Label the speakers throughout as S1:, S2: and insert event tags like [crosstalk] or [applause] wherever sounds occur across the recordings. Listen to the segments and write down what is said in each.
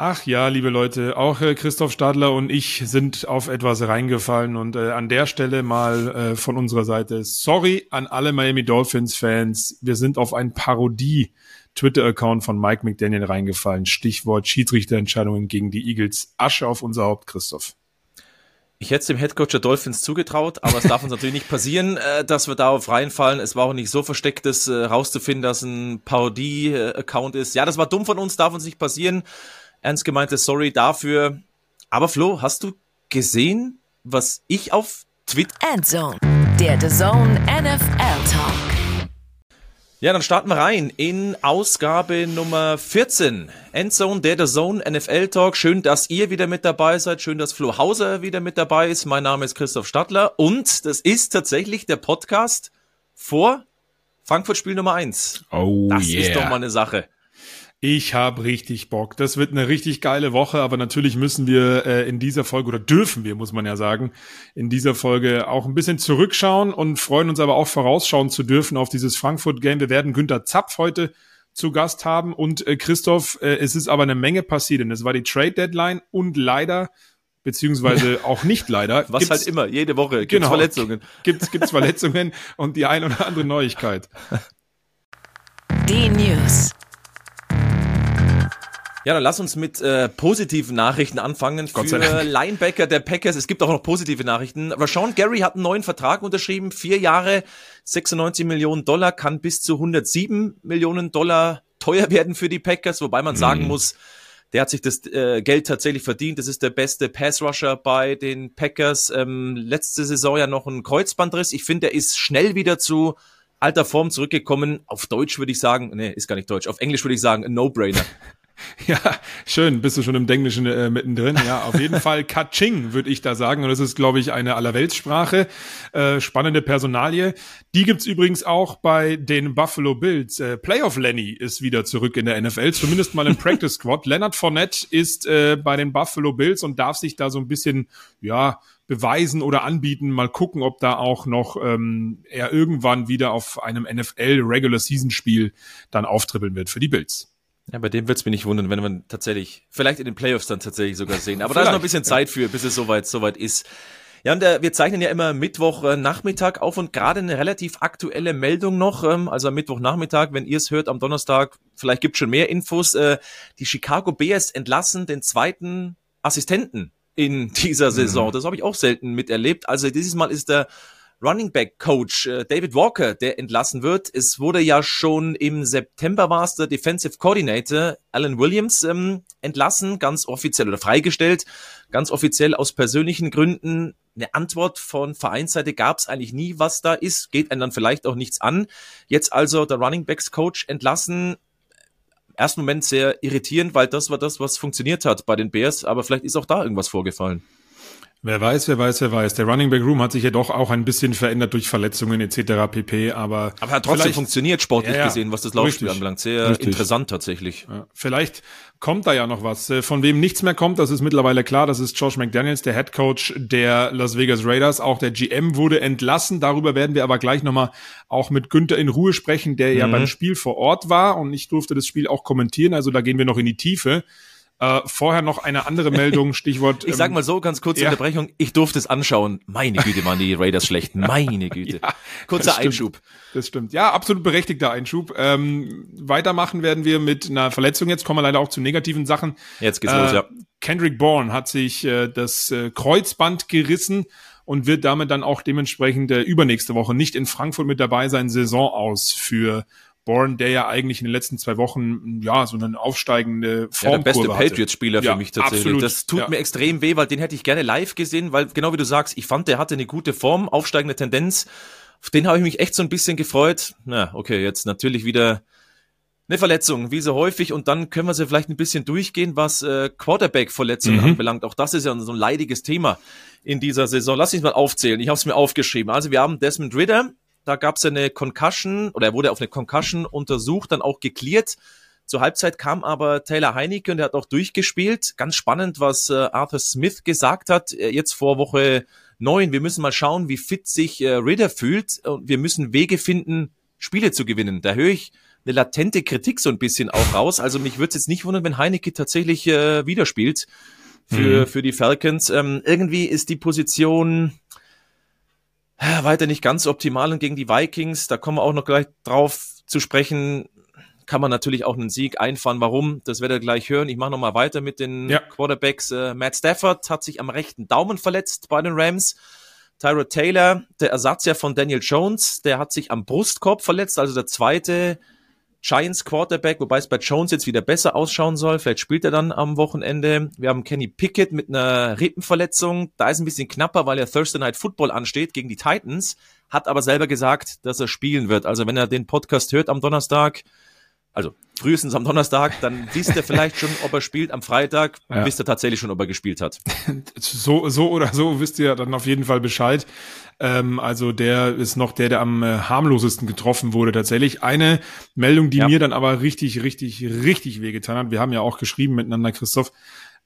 S1: Ach ja, liebe Leute, auch äh, Christoph Stadler und ich sind auf etwas reingefallen und äh, an der Stelle mal äh, von unserer Seite sorry an alle Miami Dolphins Fans. Wir sind auf ein Parodie Twitter-Account von Mike McDaniel reingefallen. Stichwort Schiedsrichterentscheidungen gegen die Eagles. Asche auf unser Haupt, Christoph.
S2: Ich hätte es dem Headcoach der Dolphins zugetraut, aber es darf uns [laughs] natürlich nicht passieren, äh, dass wir darauf reinfallen. Es war auch nicht so versteckt, das äh, rauszufinden, dass ein Parodie-Account ist. Ja, das war dumm von uns, darf uns nicht passieren ernst gemeinte Sorry dafür. Aber Flo, hast du gesehen, was ich auf Twitter...
S3: Endzone, der The Zone NFL Talk.
S2: Ja, dann starten wir rein in Ausgabe Nummer 14. Endzone, der The Zone NFL Talk. Schön, dass ihr wieder mit dabei seid. Schön, dass Flo Hauser wieder mit dabei ist. Mein Name ist Christoph Stadler und das ist tatsächlich der Podcast vor Frankfurt Spiel Nummer 1.
S1: Oh,
S2: das
S1: yeah.
S2: ist doch mal eine Sache.
S1: Ich habe richtig Bock. Das wird eine richtig geile Woche, aber natürlich müssen wir äh, in dieser Folge oder dürfen wir, muss man ja sagen, in dieser Folge auch ein bisschen zurückschauen und freuen uns aber auch vorausschauen zu dürfen auf dieses Frankfurt Game. Wir werden Günther Zapf heute zu Gast haben und äh, Christoph, äh, es ist aber eine Menge passiert. Und es war die Trade Deadline und leider beziehungsweise [laughs] auch nicht leider.
S2: Was halt immer, jede Woche gibt's
S1: genau,
S2: Verletzungen. [laughs]
S1: Gibt's, gibt's Verletzungen und die ein oder andere Neuigkeit.
S3: Die News.
S2: Ja, dann lass uns mit äh, positiven Nachrichten anfangen
S1: Gott
S2: für. Linebacker der Packers. Es gibt auch noch positive Nachrichten. Rashawn Gary hat einen neuen Vertrag unterschrieben, vier Jahre, 96 Millionen Dollar, kann bis zu 107 Millionen Dollar teuer [laughs] werden für die Packers, wobei man sagen
S1: Mhm.
S2: muss, der hat sich das äh, Geld tatsächlich verdient. Das ist der beste Pass-Rusher bei den Packers. Ähm, letzte Saison ja noch ein Kreuzbandriss. Ich finde, er ist schnell wieder zu alter Form zurückgekommen. Auf Deutsch würde ich sagen, nee, ist gar nicht Deutsch. Auf Englisch würde ich sagen, ein No-Brainer. [laughs] [laughs]
S1: Ja, schön. Bist du schon im Denglischen äh, mittendrin? Ja, auf jeden [laughs] Fall Kaching, würde ich da sagen. Und das ist, glaube ich, eine Allerweltssprache. Äh, spannende Personalie. Die gibt's übrigens auch bei den Buffalo Bills. Äh, Playoff Lenny ist wieder zurück in der NFL, zumindest mal im [laughs] Practice Squad. Leonard Fournette ist äh, bei den Buffalo Bills und darf sich da so ein bisschen, ja, beweisen oder anbieten. Mal gucken, ob da auch noch ähm, er irgendwann wieder auf einem NFL Regular Season Spiel dann auftribbeln wird für die Bills.
S2: Ja, bei dem wird's mich nicht wundern, wenn man tatsächlich, vielleicht in den Playoffs dann tatsächlich sogar sehen. Aber da ist noch ein bisschen Zeit für, bis es soweit, soweit ist. Ja, und äh, wir zeichnen ja immer Mittwoch äh, Nachmittag auf und gerade eine relativ aktuelle Meldung noch, ähm, also am Mittwochnachmittag, wenn ihr es hört, am Donnerstag, vielleicht gibt's schon mehr Infos. Äh, die Chicago Bears entlassen den zweiten Assistenten in dieser Saison. Das habe ich auch selten miterlebt. Also dieses Mal ist der Running Back Coach äh, David Walker, der entlassen wird. Es wurde ja schon im September war es der Defensive Coordinator Alan Williams ähm, entlassen, ganz offiziell oder freigestellt, ganz offiziell aus persönlichen Gründen. Eine Antwort von Vereinsseite gab es eigentlich nie, was da ist, geht einem dann vielleicht auch nichts an. Jetzt also der Running Backs Coach entlassen. Ersten Moment sehr irritierend, weil das war das, was funktioniert hat bei den Bears, aber vielleicht ist auch da irgendwas vorgefallen.
S1: Wer weiß, wer weiß, wer weiß. Der Running Back Room hat sich ja doch auch ein bisschen verändert durch Verletzungen etc. pp. Aber,
S2: Aber hat trotzdem funktioniert sportlich
S1: Ja, ja.
S2: gesehen, was das Laufspiel anbelangt. Sehr
S1: Richtig.
S2: interessant tatsächlich.
S1: Ja, vielleicht kommt da ja noch was. Äh, Von wem nichts mehr kommt, das ist mittlerweile klar. Das ist Josh McDaniels, der Head Coach der Las Vegas Raiders. Auch der GM wurde entlassen. Darüber werden wir aber gleich nochmal auch mit Günther in Ruhe sprechen, der ja
S2: Mhm.
S1: beim Spiel vor Ort war und ich durfte das Spiel auch kommentieren. Also da gehen wir noch in die Tiefe. Äh, vorher noch eine andere Meldung, Stichwort. [laughs]
S2: Ich sag
S1: ähm,
S2: mal so, ganz kurze
S1: ja.
S2: Unterbrechung. Ich durfte es anschauen. Meine Güte, waren die Raiders schlecht. Meine [laughs] Güte.
S1: Ja,
S2: Kurzer. Einschub.
S1: Das stimmt. Ja, absolut berechtigter Einschub. Ähm, weitermachen werden wir mit einer Verletzung. Jetzt kommen wir leider auch zu negativen Sachen.
S2: Jetzt geht's los, ja.
S1: Kendrick Bourne hat sich äh, das äh, Kreuzband gerissen und wird damit dann auch dementsprechend äh, übernächste Woche nicht in Frankfurt mit dabei sein. Saison aus für Bourne, der ja eigentlich in den letzten zwei Wochen ja so eine aufsteigende
S2: Ja, der beste. Patriots-Spieler
S1: Ja,
S2: für mich tatsächlich.
S1: absolut.
S2: Das tut
S1: Ja.
S2: mir extrem weh, weil den hätte ich gerne live gesehen, weil genau wie du sagst, ich fand, der hatte eine gute Form, aufsteigende Tendenz. Auf den habe ich mich echt so ein bisschen gefreut. Na, okay, jetzt natürlich wieder eine Verletzung, wie so häufig. Und dann können wir sie vielleicht ein bisschen durchgehen, was äh, Quarterback-Verletzungen
S1: Mhm.
S2: anbelangt. Auch das ist ja so ein leidiges Thema in dieser Saison. Lass mich mal aufzählen. Ich habe es mir aufgeschrieben. Also wir haben Desmond Ritter. Da gab es eine Concussion oder er wurde auf eine Concussion untersucht, dann auch geklärt. Zur Halbzeit kam aber Taylor Heinecke und er hat auch durchgespielt. Ganz spannend, was äh, Arthur Smith gesagt hat, äh, jetzt vor Woche neun. Wir müssen mal schauen, wie fit sich äh, Ritter fühlt und wir müssen Wege finden, Spiele zu gewinnen. Da höre ich eine latente Kritik so ein bisschen auch raus. Also mich würde es jetzt nicht wundern, wenn Heineke tatsächlich äh, wieder spielt für, mhm. für die Falcons. Ähm, irgendwie ist die Position weiter nicht ganz optimal und gegen die Vikings, da kommen wir auch noch gleich drauf zu sprechen, kann man natürlich auch einen Sieg einfahren. Warum? Das werdet ihr gleich hören. Ich mache nochmal weiter mit den ja. Quarterbacks. Äh, Matt Stafford hat sich am rechten Daumen verletzt bei den Rams. Tyrod Taylor, der Ersatz ja von Daniel Jones, der hat sich am Brustkorb verletzt, also der zweite Giants Quarterback, wobei es bei Jones jetzt wieder besser ausschauen soll. Vielleicht spielt er dann am Wochenende. Wir haben Kenny Pickett mit einer Rippenverletzung. Da ist ein bisschen knapper, weil er Thursday Night Football ansteht gegen die Titans. Hat aber selber gesagt, dass er spielen wird. Also wenn er den Podcast hört am Donnerstag, also frühestens am Donnerstag, dann wisst ihr vielleicht schon, ob er spielt. Am Freitag ja. wisst ihr tatsächlich schon, ob er gespielt hat. [laughs]
S1: So, so oder so wisst ihr dann auf jeden Fall Bescheid. Ähm, also der ist noch der, der am äh, harmlosesten getroffen wurde tatsächlich. Eine Meldung, die ja. mir dann aber richtig, richtig, richtig wehgetan hat. Wir haben ja auch geschrieben miteinander, Christoph.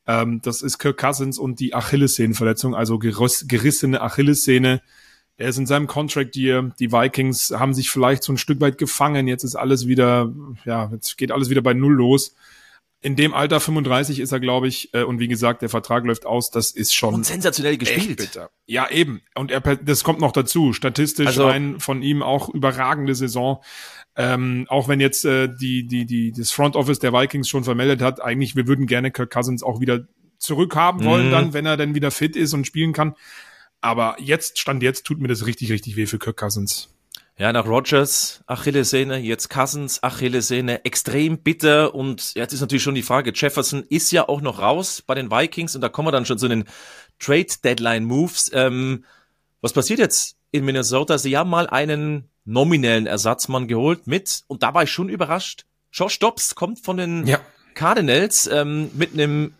S1: Ähm, das ist Kirk Cousins und die Achillessehnenverletzung, also gerissene Achillessehne er ist in seinem Contract Year. Die Vikings haben sich vielleicht so ein Stück weit gefangen. Jetzt ist alles wieder, ja, jetzt geht alles wieder bei Null los. In dem Alter 35 ist er, glaube ich, äh, und wie gesagt, der Vertrag läuft aus. Das ist schon und
S2: sensationell gespielt.
S1: Bitter. Ja, eben. Und er, das kommt noch dazu. Statistisch also, ein von ihm auch überragende Saison. Ähm, auch wenn jetzt äh, die die die das Front Office der Vikings schon vermeldet hat, eigentlich wir würden gerne Kirk Cousins auch wieder zurückhaben wollen, mhm. dann, wenn er dann wieder fit ist und spielen kann. Aber jetzt, Stand jetzt, tut mir das richtig, richtig weh für Kirk Cousins.
S2: Ja, nach Rogers, Achillessehne, jetzt Cousins, Achillessehne, extrem bitter. Und jetzt ist natürlich schon die Frage, Jefferson ist ja auch noch raus bei den Vikings und da kommen wir dann schon zu den Trade-Deadline-Moves. Ähm, was passiert jetzt in Minnesota? Sie haben mal einen nominellen Ersatzmann geholt mit, und da war ich schon überrascht, Josh Dobbs kommt von den ja. Cardinals ähm, mit einem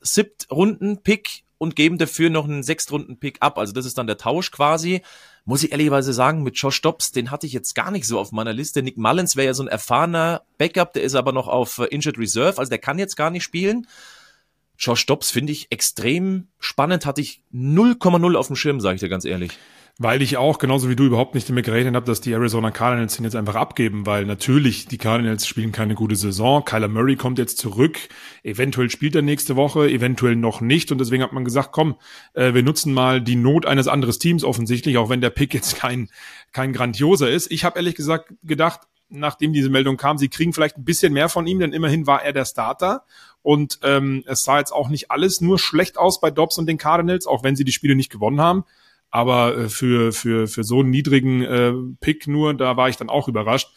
S2: Siebtrunden-Pick und geben dafür noch einen Sechstrunden-Pick ab. Also das ist dann der Tausch quasi. Muss ich ehrlicherweise sagen, mit Josh Dobbs, den hatte ich jetzt gar nicht so auf meiner Liste. Nick Mullins wäre ja so ein erfahrener Backup, der ist aber noch auf äh, Injured Reserve, also der kann jetzt gar nicht spielen. Josh Dobbs finde ich extrem spannend, hatte ich 0,0 auf dem Schirm, sage ich dir ganz ehrlich.
S1: Weil ich auch, genauso wie du, überhaupt nicht damit gerechnet habe, dass die Arizona Cardinals ihn jetzt einfach abgeben, weil natürlich die Cardinals spielen keine gute Saison. Kyler Murray kommt jetzt zurück. Eventuell spielt er nächste Woche, eventuell noch nicht. Und deswegen hat man gesagt, komm, äh, wir nutzen mal die Not eines anderen Teams offensichtlich, auch wenn der Pick jetzt kein, kein grandioser ist. Ich habe ehrlich gesagt gedacht, nachdem diese Meldung kam, sie kriegen vielleicht ein bisschen mehr von ihm, denn immerhin war er der Starter. Und ähm, es sah jetzt auch nicht alles nur schlecht aus bei Dobbs und den Cardinals, auch wenn sie die Spiele nicht gewonnen haben. Aber äh, für, für, für so einen niedrigen äh, Pick nur, da war ich dann auch überrascht.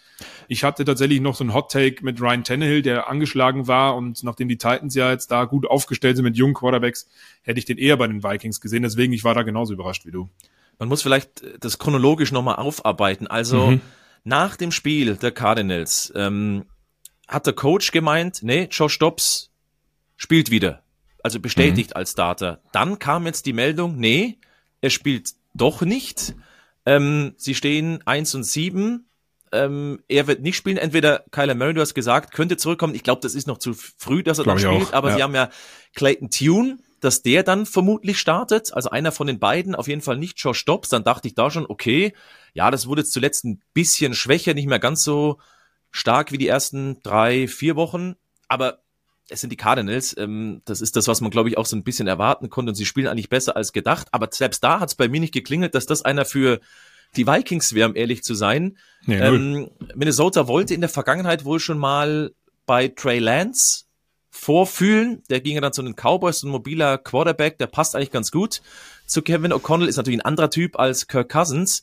S1: Ich hatte tatsächlich noch so einen Hot Take mit Ryan Tannehill, der angeschlagen war und nachdem die Titans ja jetzt da gut aufgestellt sind mit jungen Quarterbacks, hätte ich den eher bei den Vikings gesehen. Deswegen, ich war da genauso überrascht wie du.
S2: Man muss vielleicht das chronologisch nochmal aufarbeiten. Also mhm. nach dem Spiel der Cardinals ähm, hat der Coach gemeint, nee, Josh Dobbs spielt wieder. Also bestätigt mhm. als Starter. Dann kam jetzt die Meldung, nee, er spielt doch nicht. Ähm, sie stehen eins und sieben. Ähm, er wird nicht spielen. Entweder Kyler Murray, du hast gesagt, könnte zurückkommen. Ich glaube, das ist noch zu früh, dass er dann spielt. Auch, aber ja. sie haben ja Clayton Tune, dass der dann vermutlich startet. Also einer von den beiden, auf jeden Fall nicht Josh Dobbs. Dann dachte ich da schon, okay, ja, das wurde jetzt zuletzt ein bisschen schwächer, nicht mehr ganz so stark wie die ersten drei, vier Wochen. Aber es sind die Cardinals. Ähm, das ist das, was man, glaube ich, auch so ein bisschen erwarten konnte. Und sie spielen eigentlich besser als gedacht. Aber selbst da hat es bei mir nicht geklingelt, dass das einer für die Vikings wäre, um ehrlich zu sein. Nee, ähm, Minnesota wollte in der Vergangenheit wohl schon mal bei Trey Lance vorfühlen. Der ging ja dann zu den Cowboys, ein mobiler Quarterback, der passt eigentlich ganz gut zu Kevin O'Connell, ist natürlich ein anderer Typ als Kirk Cousins.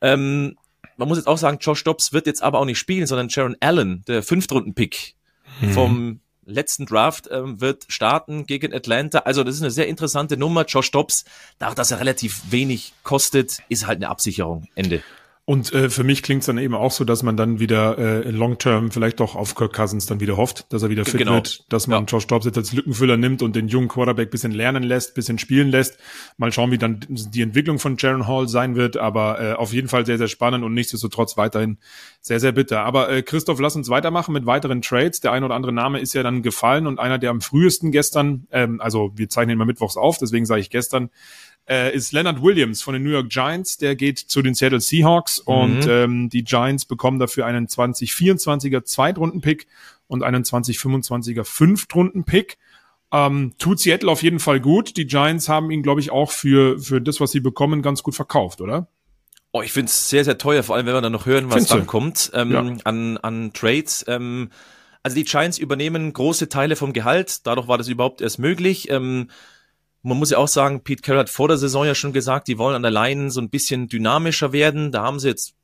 S2: Ähm, man muss jetzt auch sagen, Josh Dobbs wird jetzt aber auch nicht spielen, sondern Sharon Allen, der Fünftrunden-Pick mhm. vom letzten Draft ähm, wird starten gegen Atlanta. Also das ist eine sehr interessante Nummer. Josh Dobbs, da dass er relativ wenig kostet, ist halt eine Absicherung. Ende.
S1: Und äh, für mich klingt es dann eben auch so, dass man dann wieder äh, long-term vielleicht doch auf Kirk Cousins dann wieder hofft, dass er wieder fit genau. wird, dass man ja. Josh Dobbs jetzt als Lückenfüller nimmt und den jungen Quarterback bisschen lernen lässt, bisschen spielen lässt. Mal schauen, wie dann die Entwicklung von Jaron Hall sein wird, aber äh, auf jeden Fall sehr, sehr spannend und nichtsdestotrotz weiterhin sehr, sehr bitter. Aber äh, Christoph, lass uns weitermachen mit weiteren Trades. Der ein oder andere Name ist ja dann gefallen und einer, der am frühesten gestern, ähm, also wir zeichnen immer mittwochs auf, deswegen sage ich gestern, äh, ist Leonard Williams von den New York Giants. Der geht zu den Seattle Seahawks mhm. und ähm, die Giants bekommen dafür einen 2024er Zweitrunden-Pick und einen 2025er Fünftrunden-Pick. Ähm, tut Seattle auf jeden Fall gut. Die Giants haben ihn, glaube ich, auch für, für das, was sie bekommen, ganz gut verkauft, oder?
S2: Oh, ich finde es sehr, sehr teuer, vor allem wenn wir dann noch hören, was dann kommt ähm, ja. an, an Trades. Ähm, also die Giants übernehmen große Teile vom Gehalt, dadurch war das überhaupt erst möglich. Ähm, man muss ja auch sagen, Pete Carroll hat vor der Saison ja schon gesagt, die wollen an der Line so ein bisschen dynamischer werden. Da haben sie jetzt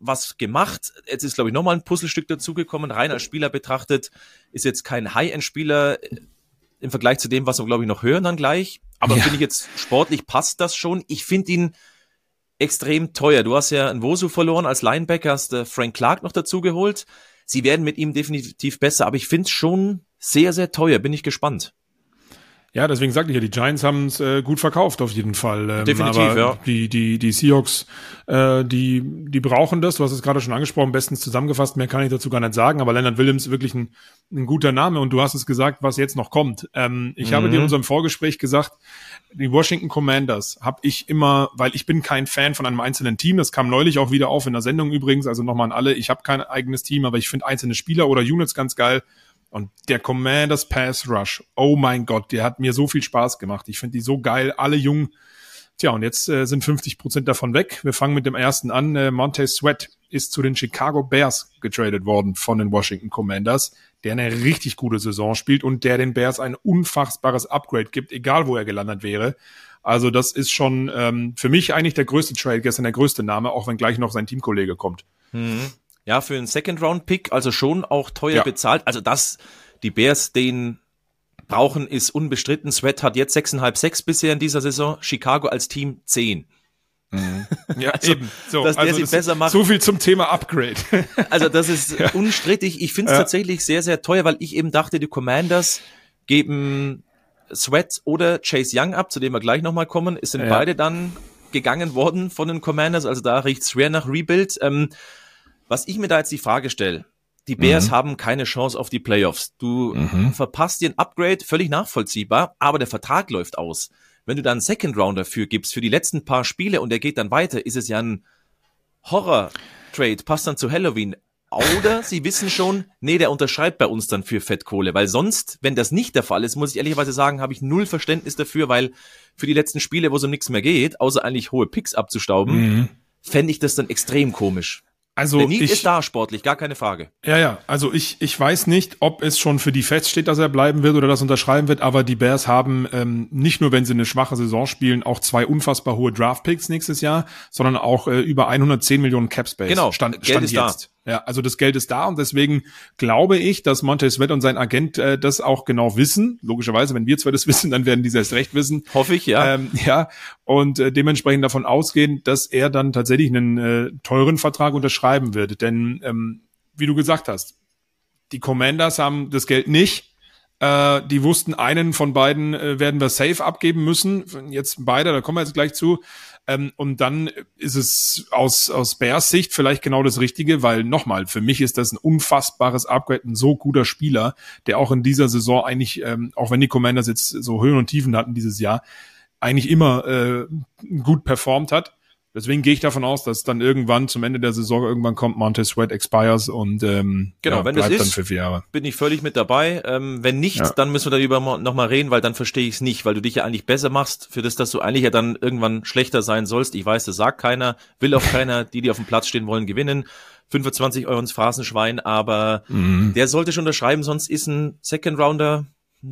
S2: was gemacht. Jetzt ist, glaube ich, nochmal ein Puzzlestück dazugekommen. Rein als Spieler betrachtet ist jetzt kein High-End-Spieler im Vergleich zu dem, was wir, glaube ich, noch hören dann gleich. Aber ja. finde ich jetzt sportlich passt das schon. Ich finde ihn extrem teuer. Du hast ja einen Wosu verloren als Linebacker, hast äh, Frank Clark noch dazu geholt. Sie werden mit ihm definitiv besser, aber ich finde es schon sehr, sehr teuer. Bin ich gespannt.
S1: Ja, deswegen sagte ich ja, die Giants haben es äh, gut verkauft auf jeden Fall.
S2: Ähm, Definitiv, aber
S1: ja. Die, die, die Seahawks, äh, die, die brauchen das. Du hast es gerade schon angesprochen, bestens zusammengefasst. Mehr kann ich dazu gar nicht sagen. Aber Leonard Williams wirklich ein, ein guter Name. Und du hast es gesagt, was jetzt noch kommt. Ähm, ich mhm. habe dir in mhm. unserem Vorgespräch gesagt, die Washington Commanders habe ich immer, weil ich bin kein Fan von einem einzelnen Team. Das kam neulich auch wieder auf in der Sendung übrigens. Also nochmal an alle. Ich habe kein eigenes Team, aber ich finde einzelne Spieler oder Units ganz geil. Und der Commanders Pass Rush, oh mein Gott, der hat mir so viel Spaß gemacht. Ich finde die so geil, alle jung. Tja, und jetzt äh, sind 50 Prozent davon weg. Wir fangen mit dem ersten an. Äh, Montez Sweat ist zu den Chicago Bears getradet worden von den Washington Commanders, der eine richtig gute Saison spielt und der den Bears ein unfassbares Upgrade gibt, egal wo er gelandet wäre. Also das ist schon ähm, für mich eigentlich der größte Trade, gestern der größte Name, auch wenn gleich noch sein Teamkollege kommt.
S2: Mhm. Ja, für einen Second-Round-Pick, also schon auch teuer ja. bezahlt. Also dass die Bears den brauchen, ist unbestritten. Sweat hat jetzt 6,5, 6 bisher in dieser Saison, Chicago als Team 10.
S1: Mhm. Ja, [laughs] also, eben.
S2: So, dass der also
S1: sie besser macht. So viel zum Thema Upgrade. [laughs]
S2: also das ist ja. unstrittig. Ich finde es ja. tatsächlich sehr, sehr teuer, weil ich eben dachte, die Commanders geben Sweat oder Chase Young ab, zu dem wir gleich nochmal kommen. Es sind ja. beide dann gegangen worden von den Commanders. Also da riecht schwer nach Rebuild. Ähm, was ich mir da jetzt die Frage stelle, die Bears mhm. haben keine Chance auf die Playoffs. Du mhm. verpasst dir ein Upgrade, völlig nachvollziehbar, aber der Vertrag läuft aus. Wenn du da einen Second Round dafür gibst für die letzten paar Spiele und der geht dann weiter, ist es ja ein Horror-Trade, passt dann zu Halloween. Oder sie wissen schon, nee, der unterschreibt bei uns dann für Fettkohle, weil sonst, wenn das nicht der Fall ist, muss ich ehrlicherweise sagen, habe ich null Verständnis dafür, weil für die letzten Spiele, wo es um nichts mehr geht, außer eigentlich hohe Picks abzustauben, mhm. fände ich das dann extrem komisch.
S1: Also Der
S2: Need ich, ist da sportlich, gar keine Frage.
S1: Ja, ja. Also ich, ich weiß nicht, ob es schon für die feststeht, dass er bleiben wird oder das unterschreiben wird, aber die Bears haben ähm, nicht nur, wenn sie eine schwache Saison spielen, auch zwei unfassbar hohe Draftpicks nächstes Jahr, sondern auch äh, über 110 Millionen Capspace.
S2: Genau,
S1: stand, Geld stand ist jetzt. Da. Ja, also das Geld ist da und deswegen glaube ich, dass Montez Sweat und sein Agent äh, das auch genau wissen. Logischerweise, wenn wir zwei das [laughs] wissen, dann werden die es recht wissen.
S2: Hoffe ich, ja.
S1: Ähm, ja, und äh, dementsprechend davon ausgehen, dass er dann tatsächlich einen äh, teuren Vertrag unterschreiben wird. Denn, ähm, wie du gesagt hast, die Commanders haben das Geld nicht. Äh, die wussten, einen von beiden äh, werden wir safe abgeben müssen. Jetzt beide, da kommen wir jetzt gleich zu. Ähm, und dann ist es aus, aus Bears Sicht vielleicht genau das Richtige, weil nochmal, für mich ist das ein unfassbares Upgrade, ein so guter Spieler, der auch in dieser Saison eigentlich, ähm, auch wenn die Commanders jetzt so Höhen und Tiefen hatten dieses Jahr, eigentlich immer äh, gut performt hat. Deswegen gehe ich davon aus, dass dann irgendwann zum Ende der Saison irgendwann kommt, Montez Sweat expires und ähm,
S2: genau,
S1: ja,
S2: wenn das ist, für vier Jahre. bin ich völlig mit dabei. Ähm, wenn nicht, ja. dann müssen wir darüber nochmal reden, weil dann verstehe ich es nicht, weil du dich ja eigentlich besser machst für das, dass du eigentlich ja dann irgendwann schlechter sein sollst. Ich weiß, das sagt keiner, will auch [laughs] keiner, die, die auf dem Platz stehen wollen, gewinnen. 25 Euro ins Phrasenschwein, aber mhm. der sollte schon unterschreiben, sonst ist ein Second Rounder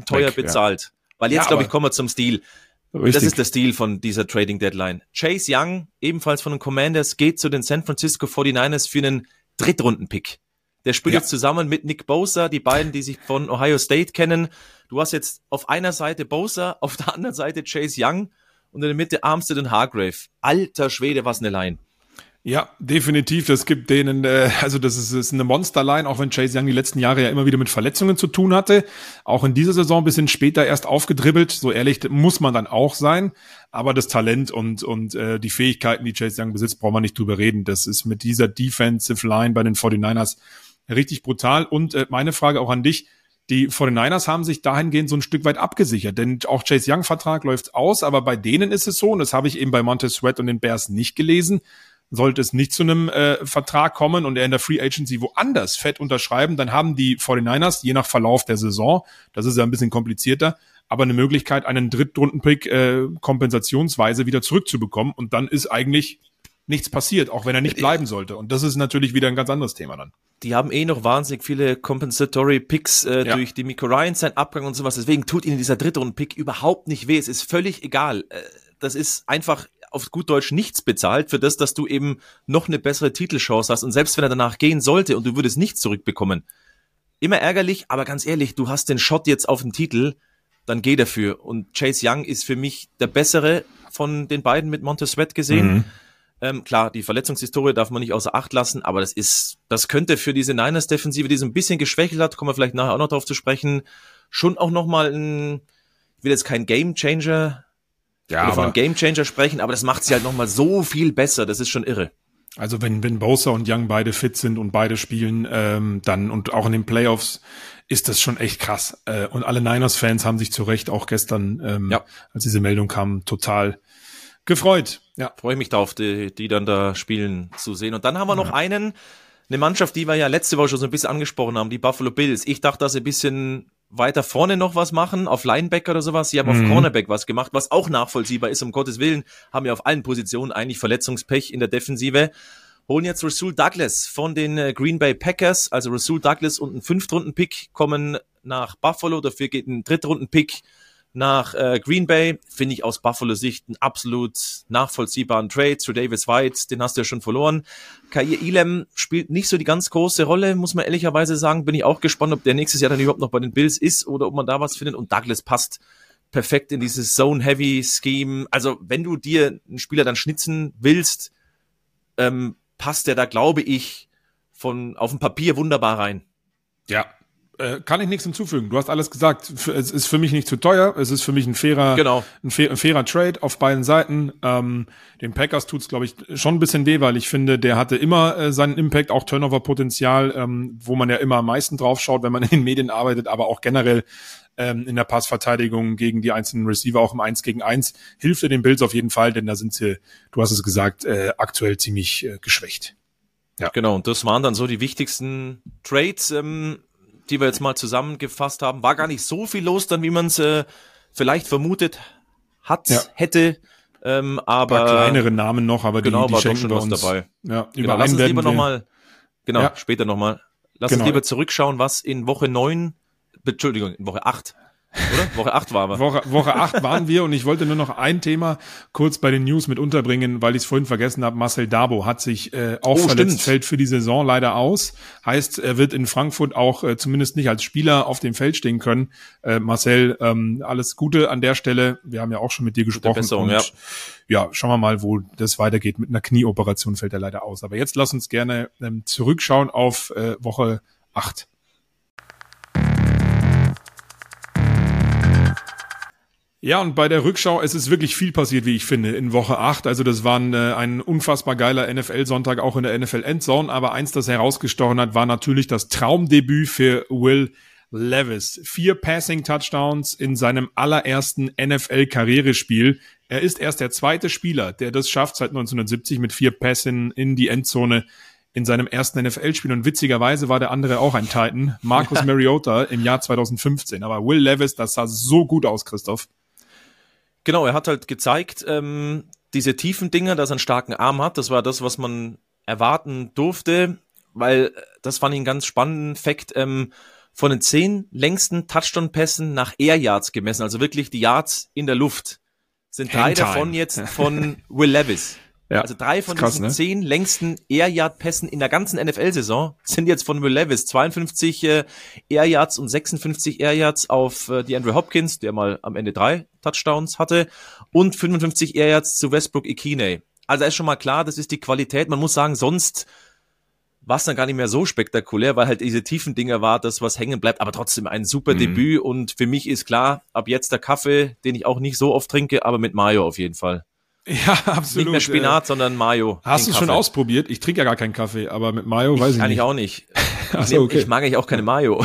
S2: teuer Weg, bezahlt. Ja. Weil jetzt, ja, glaube ich, kommen wir zum Stil. Richtig. Das ist der Stil von dieser Trading Deadline. Chase Young, ebenfalls von den Commanders, geht zu den San Francisco 49ers für einen Drittrunden-Pick. Der spielt ja. jetzt zusammen mit Nick Bosa, die beiden, die sich von Ohio State kennen. Du hast jetzt auf einer Seite Bosa, auf der anderen Seite Chase Young und in der Mitte Armstead und Hargrave. Alter Schwede, was eine Line.
S1: Ja, definitiv. Das gibt denen, äh, also das ist, ist eine Monsterline, auch wenn Chase Young die letzten Jahre ja immer wieder mit Verletzungen zu tun hatte. Auch in dieser Saison ein bisschen später erst aufgedribbelt. So ehrlich muss man dann auch sein. Aber das Talent und, und äh, die Fähigkeiten, die Chase Young besitzt, braucht man nicht drüber reden. Das ist mit dieser Defensive Line bei den 49ers richtig brutal. Und äh, meine Frage auch an dich Die 49ers haben sich dahingehend so ein Stück weit abgesichert, denn auch Chase Young Vertrag läuft aus, aber bei denen ist es so, und das habe ich eben bei Montez Sweat und den Bears nicht gelesen, sollte es nicht zu einem äh, Vertrag kommen und er in der Free Agency woanders fett unterschreiben, dann haben die 49ers, je nach Verlauf der Saison, das ist ja ein bisschen komplizierter, aber eine Möglichkeit, einen Drittrundenpick äh, kompensationsweise wieder zurückzubekommen und dann ist eigentlich nichts passiert, auch wenn er nicht bleiben sollte. Und das ist natürlich wieder ein ganz anderes Thema dann.
S2: Die haben eh noch wahnsinnig viele Compensatory Picks äh, ja. durch die Miko Ryan, sein Abgang und sowas. Deswegen tut ihnen dieser Drittrunden-Pick überhaupt nicht weh. Es ist völlig egal. Äh, das ist einfach auf gut Deutsch nichts bezahlt für das, dass du eben noch eine bessere Titelchance hast. Und selbst wenn er danach gehen sollte und du würdest nichts zurückbekommen, immer ärgerlich, aber ganz ehrlich, du hast den Shot jetzt auf den Titel, dann geh dafür. Und Chase Young ist für mich der bessere von den beiden mit Montez Sweat gesehen. Mhm. Ähm, klar, die Verletzungshistorie darf man nicht außer Acht lassen, aber das ist, das könnte für diese Niners-Defensive, die so ein bisschen geschwächelt hat, kommen wir vielleicht nachher auch noch drauf zu sprechen, schon auch nochmal ein, ich will jetzt kein Game Changer ja, oder von einem Game Changer sprechen, aber das macht sie halt nochmal so viel besser. Das ist schon irre.
S1: Also wenn, wenn Bosa und Young beide fit sind und beide spielen, ähm, dann und auch in den Playoffs ist das schon echt krass. Äh, und alle Niners-Fans haben sich zu Recht auch gestern, ähm, ja. als diese Meldung kam, total gefreut.
S2: Ja. Freue mich darauf, die, die dann da spielen zu sehen. Und dann haben wir noch ja. einen, eine Mannschaft, die wir ja letzte Woche schon so ein bisschen angesprochen haben, die Buffalo Bills. Ich dachte, dass sie ein bisschen weiter vorne noch was machen, auf Linebacker oder sowas. Sie haben mhm. auf Cornerback was gemacht, was auch nachvollziehbar ist, um Gottes Willen. Haben ja auf allen Positionen eigentlich Verletzungspech in der Defensive. Holen jetzt Rasul Douglas von den äh, Green Bay Packers. Also Rasul Douglas und ein Fünftrunden-Pick kommen nach Buffalo. Dafür geht ein Drittrunden-Pick nach äh, Green Bay. Finde ich aus Buffalo-Sicht einen absolut nachvollziehbaren Trade zu Davis White. Den hast du ja schon verloren. Kair Elam spielt nicht so die ganz große Rolle, muss man ehrlicherweise sagen. Bin ich auch gespannt, ob der nächstes Jahr dann überhaupt noch bei den Bills ist oder ob man da was findet. Und Douglas passt perfekt in dieses Zone-Heavy-Scheme. Also wenn du dir einen Spieler dann schnitzen willst, ähm, passt der da, glaube ich, von auf dem Papier wunderbar rein.
S1: Ja, äh, kann ich nichts hinzufügen. Du hast alles gesagt. Es ist für mich nicht zu teuer. Es ist für mich ein fairer, genau. ein, fair, ein fairer Trade auf beiden Seiten. Ähm, den Packers tut's, glaube ich, schon ein bisschen weh, weil ich finde, der hatte immer äh, seinen Impact, auch Turnover-Potenzial, ähm, wo man ja immer am meisten drauf schaut, wenn man in den Medien arbeitet, aber auch generell ähm, in der Passverteidigung gegen die einzelnen Receiver, auch im 1 gegen 1, hilft er den Bills auf jeden Fall, denn da sind sie, du hast es gesagt, äh, aktuell ziemlich äh, geschwächt.
S2: Ja. Genau, und das waren dann so die wichtigsten Trades. Ähm, die wir jetzt mal zusammengefasst haben. War gar nicht so viel los, dann wie man es äh, vielleicht vermutet hat, ja. hätte. Ähm, aber
S1: kleinere Namen noch, aber
S2: genau,
S1: die,
S2: die schenken schon wir uns. dabei.
S1: Ja,
S2: genau, lass uns lieber nochmal, genau, ja. später nochmal. Lass genau. uns lieber zurückschauen, was in Woche neun, Entschuldigung, in Woche acht oder? Woche 8 waren wir.
S1: Woche, Woche 8 waren wir und ich wollte nur noch ein Thema kurz bei den News mit unterbringen, weil ich es vorhin vergessen habe. Marcel Dabo hat sich äh, auch oh, verletzt, stimmt. fällt für die Saison leider aus. Heißt, er wird in Frankfurt auch äh, zumindest nicht als Spieler auf dem Feld stehen können. Äh, Marcel, ähm, alles Gute an der Stelle. Wir haben ja auch schon mit dir gesprochen.
S2: Besserung, und, ja.
S1: ja, schauen wir mal, wo das weitergeht. Mit einer Knieoperation fällt er leider aus. Aber jetzt lass uns gerne ähm, zurückschauen auf äh, Woche 8. Ja, und bei der Rückschau, es ist wirklich viel passiert, wie ich finde, in Woche 8. Also das war ein, äh, ein unfassbar geiler NFL-Sonntag, auch in der NFL-Endzone. Aber eins, das herausgestochen hat, war natürlich das Traumdebüt für Will Levis. Vier Passing-Touchdowns in seinem allerersten NFL-Karrierespiel. Er ist erst der zweite Spieler, der das schafft seit 1970 mit vier Pässen in die Endzone in seinem ersten NFL-Spiel. Und witzigerweise war der andere auch ein Titan, Marcus Mariota im Jahr 2015. Aber Will Levis, das sah so gut aus, Christoph.
S2: Genau, er hat halt gezeigt, ähm, diese tiefen Dinge, dass er einen starken Arm hat. Das war das, was man erwarten durfte, weil äh, das fand ich einen ganz spannenden Fakt. Ähm, von den zehn längsten Touchdown-Pässen nach Air Yards gemessen, also wirklich die Yards in der Luft, sind drei davon jetzt von Will Levis. Ja, also drei von krass, diesen ne? zehn längsten Air Yard Pässen in der ganzen NFL-Saison sind jetzt von Will Levis. 52 äh, Air Yards und 56 Air Yards auf äh, die Andrew Hopkins, der mal am Ende drei Touchdowns hatte, und 55 Air Yards zu Westbrook Ikine. Also ist schon mal klar, das ist die Qualität. Man muss sagen, sonst war es dann gar nicht mehr so spektakulär, weil halt diese tiefen Dinger war, das was hängen bleibt, aber trotzdem ein super mhm. Debüt und für mich ist klar, ab jetzt der Kaffee, den ich auch nicht so oft trinke, aber mit Mayo auf jeden Fall.
S1: Ja, [laughs] absolut.
S2: Nicht mehr Spinat, äh, sondern Mayo.
S1: Hast du schon ausprobiert? Ich trinke ja gar keinen Kaffee, aber mit Mayo weiß ich, ich
S2: nicht. Eigentlich auch nicht. [laughs] Ach so, okay. Ich mag eigentlich auch keine Mayo.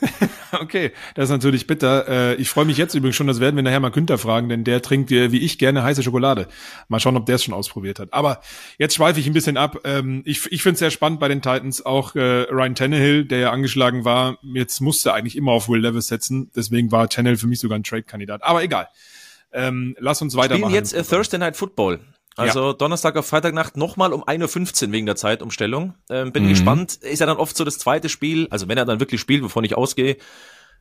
S2: [laughs]
S1: okay. das ist natürlich bitter. Äh, ich freue mich jetzt übrigens schon, das werden wir nachher mal Günther fragen, denn der trinkt äh, wie ich gerne heiße Schokolade. Mal schauen, ob der es schon ausprobiert hat. Aber jetzt schweife ich ein bisschen ab. Ähm, ich ich finde es sehr spannend bei den Titans. Auch äh, Ryan Tannehill, der ja angeschlagen war, jetzt musste eigentlich immer auf Will Levis setzen. Deswegen war Tannehill für mich sogar ein Trade-Kandidat. Aber egal. Ähm, lass uns weitermachen.
S2: Spielen jetzt äh, Thursday Night Football. Also ja. Donnerstag auf Freitagnacht nochmal um 1.15 Uhr wegen der Zeitumstellung. Ähm, bin mhm. gespannt. Ist ja dann oft so das zweite Spiel, also wenn er dann wirklich spielt, wovon ich ausgehe,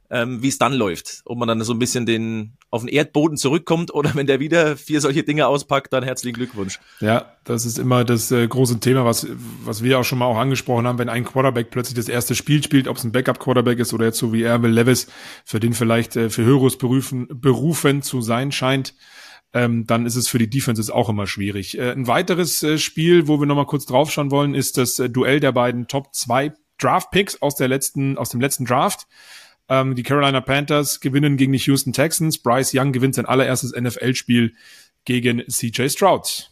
S2: ähm, wie es dann läuft. Ob man dann so ein bisschen den auf den Erdboden zurückkommt oder wenn der wieder vier solche Dinge auspackt, dann herzlichen Glückwunsch.
S1: Ja, das ist immer das äh, große Thema, was, was wir auch schon mal auch angesprochen haben, wenn ein Quarterback plötzlich das erste Spiel spielt, ob es ein Backup-Quarterback ist oder jetzt so wie er, Will Levis, für den vielleicht äh, für Hörus berufen, berufen zu sein scheint ähm, dann ist es für die Defenses auch immer schwierig. Äh, ein weiteres äh, Spiel, wo wir nochmal kurz draufschauen wollen, ist das äh, Duell der beiden Top 2 Draft Picks aus der letzten, aus dem letzten Draft. Ähm, die Carolina Panthers gewinnen gegen die Houston Texans. Bryce Young gewinnt sein allererstes NFL-Spiel gegen CJ Stroud.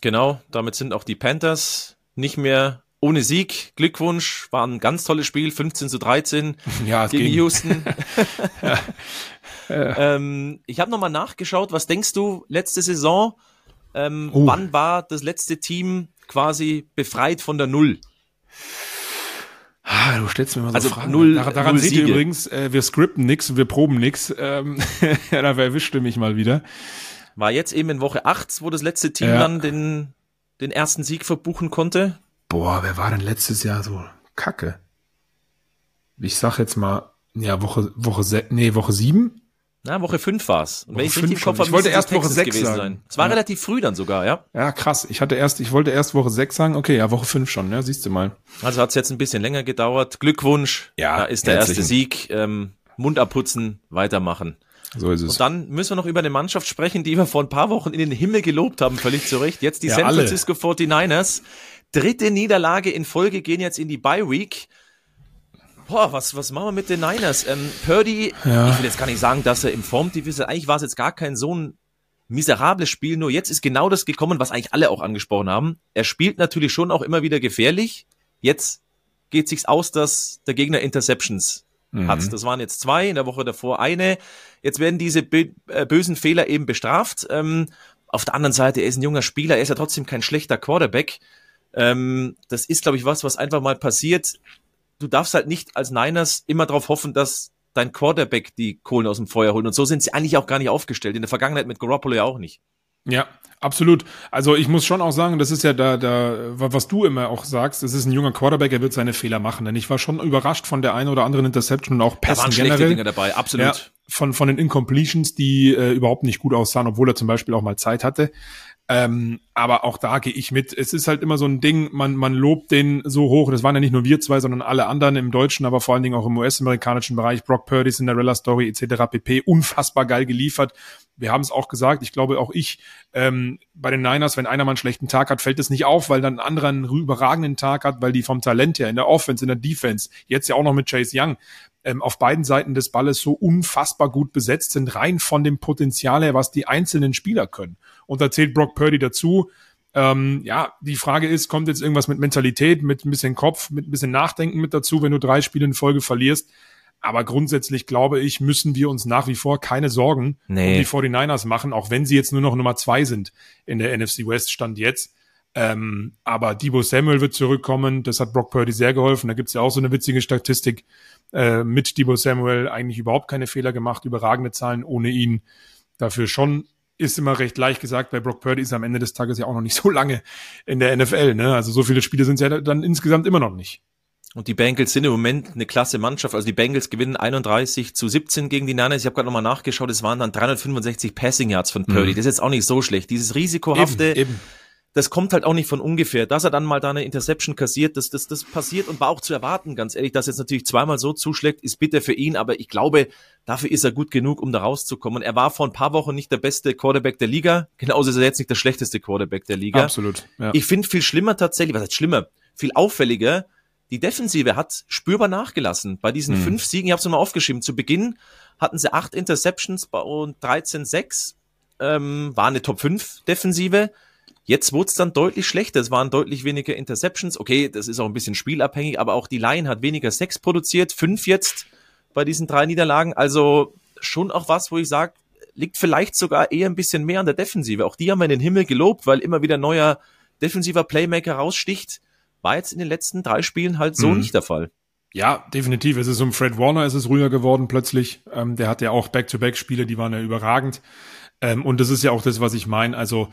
S2: Genau, damit sind auch die Panthers nicht mehr ohne Sieg. Glückwunsch, war ein ganz tolles Spiel, 15 zu 13 [laughs] ja, gegen ging. Houston. [laughs] ja. ähm, ich habe nochmal nachgeschaut, was denkst du, letzte Saison, ähm, oh. wann war das letzte Team quasi befreit von der Null?
S1: Ah, du stellst mir mal so
S2: also
S1: Fragen.
S2: Null,
S1: Dar daran
S2: null
S1: seht ihr übrigens, äh, wir scripten nix, wir proben nix. Ähm, [laughs] da erwischte mich mal wieder.
S2: War jetzt eben in Woche 8, wo das letzte Team ja. dann den, den ersten Sieg verbuchen konnte.
S1: Boah, wer war denn letztes Jahr so kacke? Ich sag jetzt mal, ja, Woche, Woche, nee, Woche 7?
S2: Na, Woche 5 war's.
S1: Und wenn ich richtig im Kopf habe,
S2: ich wollte erst Woche 6 sagen. Sein. Es war ja. relativ früh dann sogar, ja.
S1: Ja, krass. Ich hatte erst, ich wollte erst Woche 6 sagen. Okay, ja, Woche 5 schon, ja, siehst du mal.
S2: Also hat's jetzt ein bisschen länger gedauert. Glückwunsch. Ja, da ist der erste Sieg. Ähm, Mund abputzen, weitermachen.
S1: So ist es.
S2: Und dann müssen wir noch über eine Mannschaft sprechen, die wir vor ein paar Wochen in den Himmel gelobt haben, völlig zu Recht. Jetzt die ja, San Francisco alle. 49ers. Dritte Niederlage in Folge gehen jetzt in die Bye Week. Boah, was, was machen wir mit den Niners? Ähm, Purdy, ja. ich will jetzt gar nicht sagen, dass er im Formtief ist. Eigentlich war es jetzt gar kein so ein miserables Spiel, nur jetzt ist genau das gekommen, was eigentlich alle auch angesprochen haben. Er spielt natürlich schon auch immer wieder gefährlich. Jetzt geht sich's aus, dass der Gegner Interceptions mhm. hat. Das waren jetzt zwei, in der Woche davor eine. Jetzt werden diese äh, bösen Fehler eben bestraft. Ähm, auf der anderen Seite, er ist ein junger Spieler, er ist ja trotzdem kein schlechter Quarterback. Ähm, das ist, glaube ich, was, was einfach mal passiert du darfst halt nicht als Niners immer darauf hoffen, dass dein Quarterback die Kohlen aus dem Feuer holt. Und so sind sie eigentlich auch gar nicht aufgestellt. In der Vergangenheit mit Garoppolo ja auch nicht.
S1: Ja, absolut. Also ich muss schon auch sagen, das ist ja da, da, was du immer auch sagst, es ist ein junger Quarterback, er wird seine Fehler machen. Denn ich war schon überrascht von der einen oder anderen Interception und auch Pässen da waren
S2: generell. Dinge dabei, absolut. Ja,
S1: von, von den Incompletions, die äh, überhaupt nicht gut aussahen, obwohl er zum Beispiel auch mal Zeit hatte. Ähm, aber auch da gehe ich mit. Es ist halt immer so ein Ding, man, man lobt den so hoch. Das waren ja nicht nur wir zwei, sondern alle anderen im deutschen, aber vor allen Dingen auch im US-amerikanischen Bereich. Brock Purdy, Cinderella Story etc. pp. Unfassbar geil geliefert. Wir haben es auch gesagt, ich glaube auch ich, ähm, bei den Niners, wenn einer mal einen schlechten Tag hat, fällt es nicht auf, weil dann ein anderer einen überragenden Tag hat, weil die vom Talent her in der Offense, in der Defense, jetzt ja auch noch mit Chase Young, ähm, auf beiden Seiten des Balles so unfassbar gut besetzt sind, rein von dem Potenzial her, was die einzelnen Spieler können. Und da zählt Brock Purdy dazu. Ähm, ja, die Frage ist, kommt jetzt irgendwas mit Mentalität, mit ein bisschen Kopf, mit ein bisschen Nachdenken mit dazu, wenn du drei Spiele in Folge verlierst? Aber grundsätzlich glaube ich, müssen wir uns nach wie vor keine Sorgen nee. um die 49ers machen, auch wenn sie jetzt nur noch Nummer zwei sind in der NFC West Stand jetzt. Ähm, aber Debo Samuel wird zurückkommen. Das hat Brock Purdy sehr geholfen. Da gibt's ja auch so eine witzige Statistik äh, mit Debo Samuel eigentlich überhaupt keine Fehler gemacht, überragende Zahlen ohne ihn. Dafür schon ist immer recht leicht gesagt, bei Brock Purdy ist am Ende des Tages ja auch noch nicht [laughs] so lange in der NFL. Ne? Also so viele Spiele sind es ja dann insgesamt immer noch nicht.
S2: Und die Bengals sind im Moment eine klasse Mannschaft. Also die Bengals gewinnen 31 zu 17 gegen die Niners. Ich habe gerade nochmal nachgeschaut, es waren dann 365 Passing Yards von Purdy. Mhm. Das ist jetzt auch nicht so schlecht. Dieses risikohafte, eben, eben das kommt halt auch nicht von ungefähr. Dass er dann mal da eine Interception kassiert, das, das, das passiert und war auch zu erwarten, ganz ehrlich. Dass jetzt natürlich zweimal so zuschlägt, ist bitter für ihn, aber ich glaube, dafür ist er gut genug, um da rauszukommen. Er war vor ein paar Wochen nicht der beste Quarterback der Liga, genauso ist er jetzt nicht der schlechteste Quarterback der Liga.
S1: Absolut.
S2: Ja. Ich finde viel schlimmer tatsächlich, was heißt schlimmer, viel auffälliger, die Defensive hat spürbar nachgelassen. Bei diesen hm. fünf Siegen, ich habe es mal aufgeschrieben, zu Beginn hatten sie acht Interceptions und 13-6, ähm, war eine Top 5 Defensive. Jetzt wurde es dann deutlich schlechter. Es waren deutlich weniger Interceptions. Okay, das ist auch ein bisschen spielabhängig, aber auch die Line hat weniger Sex produziert. Fünf jetzt. bei diesen drei Niederlagen. Also schon auch was, wo ich sage, liegt vielleicht sogar eher ein bisschen mehr an der Defensive. Auch die haben wir in den Himmel gelobt, weil immer wieder neuer defensiver Playmaker raussticht. War jetzt in den letzten drei Spielen halt so mhm. nicht der Fall.
S1: Ja, definitiv. Es ist um Fred Warner, ist es ruhiger geworden plötzlich. Ähm, der hat ja auch Back-to-Back-Spiele, die waren ja überragend. Ähm, und das ist ja auch das, was ich meine. Also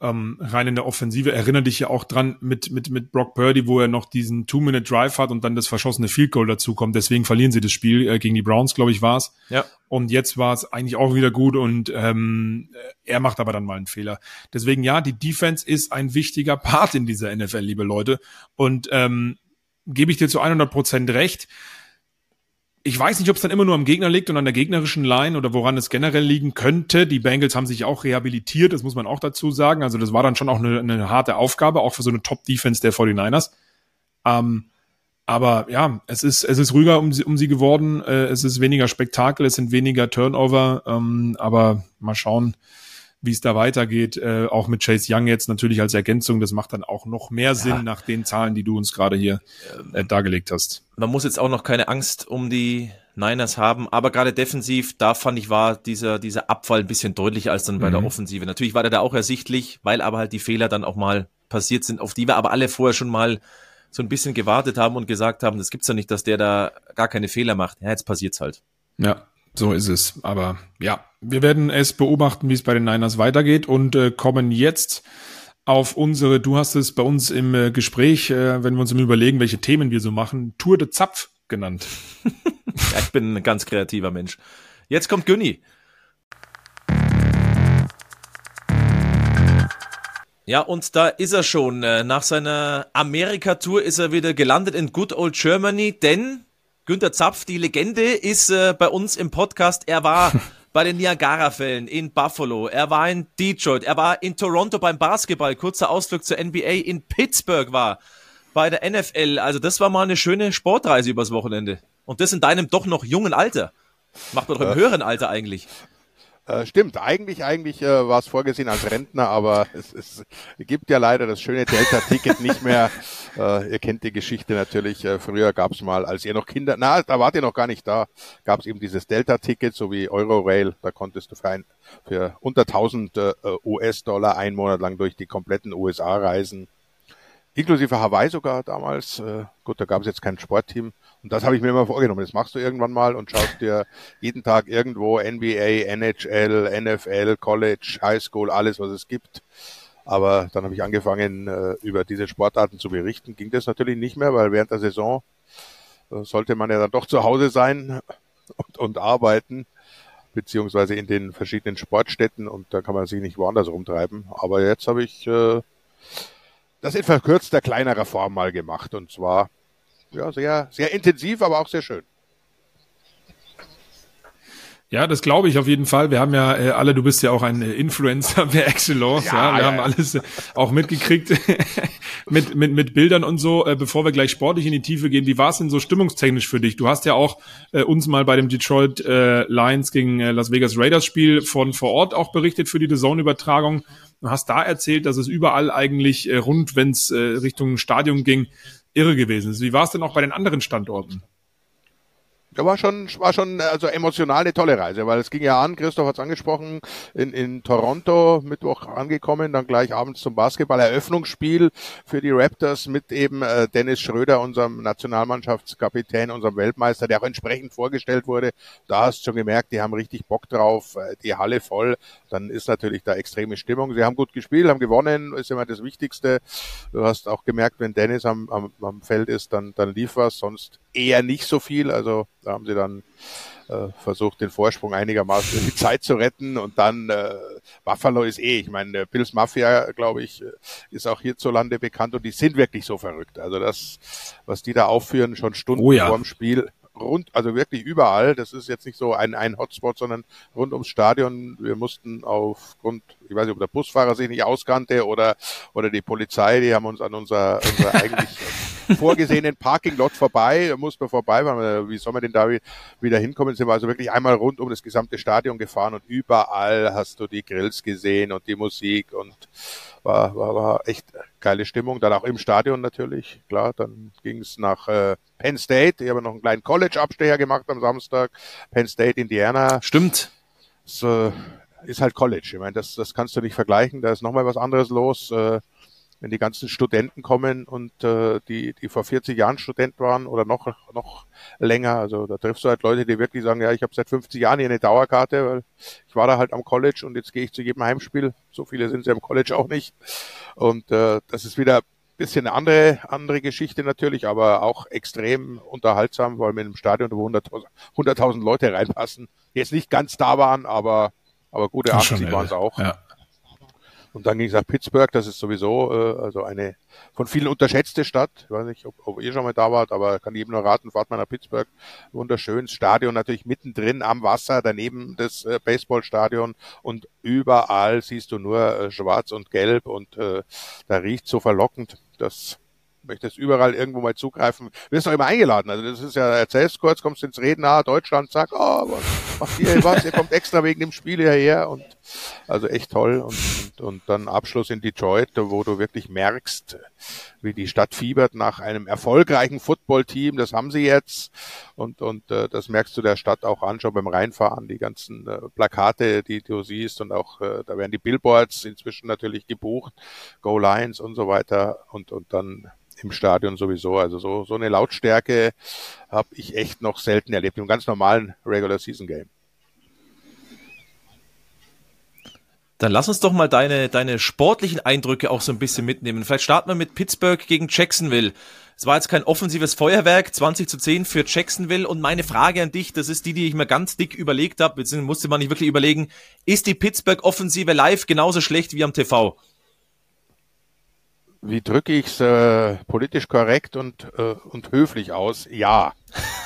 S1: ähm, rein in der Offensive. Erinnere dich ja auch dran mit, mit, mit Brock Purdy, wo er noch diesen Two-Minute-Drive hat und dann das verschossene Field Goal dazu kommt. Deswegen verlieren sie das Spiel äh, gegen die Browns, glaube ich, war's.
S2: Ja.
S1: Und jetzt war es eigentlich auch wieder gut und ähm, er macht aber dann mal einen Fehler. Deswegen ja, die Defense ist ein wichtiger Part in dieser NFL, liebe Leute. Und ähm, gebe ich dir zu 100 Prozent recht ich weiß nicht, ob es dann immer nur am Gegner liegt und an der gegnerischen Line oder woran es generell liegen könnte. Die Bengals haben sich auch rehabilitiert, das muss man auch dazu sagen. Also das war dann schon auch eine, eine harte Aufgabe, auch für so eine Top-Defense der 49ers. Ähm, aber ja, es ist, es ist ruhiger um sie, um sie geworden. Äh, es ist weniger Spektakel, es sind weniger Turnover. Ähm, aber mal schauen, wie es da weitergeht. Äh, auch mit Chase Young jetzt natürlich als Ergänzung. Das macht dann auch noch mehr Sinn ja. nach den Zahlen, die du uns gerade hier äh, dargelegt hast.
S2: Man muss jetzt auch noch keine Angst um die Niners haben, aber gerade defensiv, da fand ich, war dieser, dieser Abfall ein bisschen deutlicher als dann bei mhm. der Offensive. Natürlich war der da auch ersichtlich, weil aber halt die Fehler dann auch mal passiert sind, auf die wir aber alle vorher schon mal so ein bisschen gewartet haben und gesagt haben, das gibt's ja nicht, dass der da gar keine Fehler macht. Ja, jetzt passiert's halt.
S1: Ja, so ist es. Aber ja, wir werden es beobachten, wie es bei den Niners weitergeht und äh, kommen jetzt auf unsere, du hast es bei uns im äh, Gespräch, äh, wenn wir uns überlegen, welche Themen wir so machen, Tour de Zapf genannt. [laughs]
S2: ja, ich bin ein ganz kreativer Mensch. Jetzt kommt Günni. Ja, und da ist er schon. Äh, nach seiner Amerika-Tour ist er wieder gelandet in Good Old Germany, denn Günter Zapf, die Legende, ist äh, bei uns im Podcast. Er war [laughs] bei den Niagara-Fällen in Buffalo, er war in Detroit, er war in Toronto beim Basketball, kurzer Ausflug zur NBA, in Pittsburgh war bei der NFL. Also das war mal eine schöne Sportreise übers Wochenende. Und das in deinem doch noch jungen Alter. Macht man doch im höheren Alter eigentlich.
S4: Äh, stimmt, eigentlich, eigentlich äh, war es vorgesehen als Rentner, aber es, es gibt ja leider das schöne Delta-Ticket nicht mehr. [laughs] Äh, ihr kennt die Geschichte natürlich. Äh, früher gab es mal, als ihr noch Kinder, na, da wart ihr noch gar nicht da, gab es eben dieses Delta-Ticket, so wie Eurorail. Da konntest du für, ein, für unter 1000 äh, US-Dollar einen Monat lang durch die kompletten USA reisen. Inklusive Hawaii sogar damals. Äh, gut, da gab es jetzt kein Sportteam. Und das habe ich mir immer vorgenommen. Das machst du irgendwann mal und schaust dir jeden Tag irgendwo NBA, NHL, NFL, College, High School, alles, was es gibt. Aber dann habe ich angefangen, äh, über diese Sportarten zu berichten. Ging das natürlich nicht mehr, weil während der Saison äh, sollte man ja dann doch zu Hause sein und, und arbeiten, beziehungsweise in den verschiedenen Sportstätten und da kann man sich nicht woanders rumtreiben. Aber jetzt habe ich äh, das in verkürzter, kleinerer Form mal gemacht und zwar ja, sehr, sehr intensiv, aber auch sehr schön.
S1: Ja, das glaube ich auf jeden Fall. Wir haben ja äh, alle, du bist ja auch ein äh, Influencer per Excellence, ja, ja. wir ja, haben ja. alles äh, auch mitgekriegt [laughs] mit, mit, mit Bildern und so. Äh, bevor wir gleich sportlich in die Tiefe gehen, wie war es denn so stimmungstechnisch für dich? Du hast ja auch äh, uns mal bei dem Detroit äh, Lions gegen äh, Las Vegas Raiders Spiel von vor Ort auch berichtet für die The Zone Übertragung. Du hast da erzählt, dass es überall eigentlich äh, rund, wenn es äh, Richtung Stadion ging, irre gewesen ist. Wie war es denn auch bei den anderen Standorten?
S4: Ja, war schon, war schon also emotional eine tolle Reise, weil es ging ja an, Christoph hat es angesprochen, in, in Toronto Mittwoch angekommen, dann gleich abends zum Basketball Eröffnungsspiel für die Raptors mit eben äh, Dennis Schröder, unserem Nationalmannschaftskapitän, unserem Weltmeister, der auch entsprechend vorgestellt wurde. Da hast du schon gemerkt, die haben richtig Bock drauf, äh, die Halle voll. Dann ist natürlich da extreme Stimmung. Sie haben gut gespielt, haben gewonnen, ist immer das Wichtigste. Du hast auch gemerkt, wenn Dennis am, am, am Feld ist, dann, dann lief was, sonst eher nicht so viel. Also da haben sie dann äh, versucht, den Vorsprung einigermaßen in [laughs] die Zeit zu retten. Und dann äh, Buffalo ist eh, ich meine, Bills Mafia, glaube ich, äh, ist auch hierzulande bekannt und die sind wirklich so verrückt. Also das, was die da aufführen, schon Stunden oh ja. vor dem Spiel, rund, also wirklich überall. Das ist jetzt nicht so ein, ein Hotspot, sondern rund ums Stadion. Wir mussten aufgrund, ich weiß nicht, ob der Busfahrer sich nicht auskannte oder, oder die Polizei, die haben uns an unser, unser [laughs] eigentlich vorgesehenen Parking-Lot vorbei, da muss man vorbei, weil, wie soll man denn da wieder hinkommen? Sind wir also wirklich einmal rund um das gesamte Stadion gefahren und überall hast du die Grills gesehen und die Musik und war, war, war echt geile Stimmung. Dann auch im Stadion natürlich, klar. Dann ging es nach äh, Penn State. Ich habe noch einen kleinen College-Abstecher gemacht am Samstag. Penn State, Indiana.
S2: Stimmt.
S4: So, ist halt College. Ich meine, das, das kannst du nicht vergleichen. Da ist nochmal was anderes los. Äh, wenn die ganzen Studenten kommen und äh, die, die vor 40 Jahren Student waren oder noch, noch länger, also da triffst du halt Leute, die wirklich sagen, ja, ich habe seit 50 Jahren hier eine Dauerkarte, weil ich war da halt am College und jetzt gehe ich zu jedem Heimspiel. So viele sind sie am College auch nicht. Und äh, das ist wieder bisschen eine andere, andere Geschichte natürlich, aber auch extrem unterhaltsam, weil mit einem Stadion, wo 100.000 100 Leute reinpassen, jetzt nicht ganz da waren, aber, aber gute 80 waren es auch. Ja. Und dann ging es nach Pittsburgh, das ist sowieso äh, also eine von vielen unterschätzte Stadt. Ich weiß nicht, ob, ob ihr schon mal da wart, aber kann jedem nur raten, fahrt mal nach Pittsburgh. Wunderschönes Stadion, natürlich mittendrin am Wasser, daneben das äh, Baseballstadion und überall siehst du nur äh, schwarz und gelb und äh, da riecht so verlockend. Das möchtest überall irgendwo mal zugreifen, wirst doch immer eingeladen. Also das ist ja, erzählst kurz, kommst ins Reden, ah, Deutschland, sag, oh, was macht ihr was? Ihr kommt extra wegen dem Spiel hierher und also echt toll. Und, und, und dann Abschluss in Detroit, wo du wirklich merkst, wie die Stadt fiebert nach einem erfolgreichen Footballteam. Das haben sie jetzt. Und, und äh, das merkst du der Stadt auch an, schon beim Reinfahren, die ganzen äh, Plakate, die du siehst. Und auch äh, da werden die Billboards inzwischen natürlich gebucht, Go Lions und so weiter. Und, und dann im Stadion sowieso. Also so, so eine Lautstärke habe ich echt noch selten erlebt im ganz normalen Regular Season Game.
S2: Dann lass uns doch mal deine, deine sportlichen Eindrücke auch so ein bisschen mitnehmen. Vielleicht starten wir mit Pittsburgh gegen Jacksonville. Es war jetzt kein offensives Feuerwerk, 20 zu 10 für Jacksonville. Und meine Frage an dich, das ist die, die ich mir ganz dick überlegt habe, beziehungsweise musste man nicht wirklich überlegen, ist die Pittsburgh-Offensive live genauso schlecht wie am TV?
S4: wie drücke ich es äh, politisch korrekt und, äh, und höflich aus? Ja. [laughs]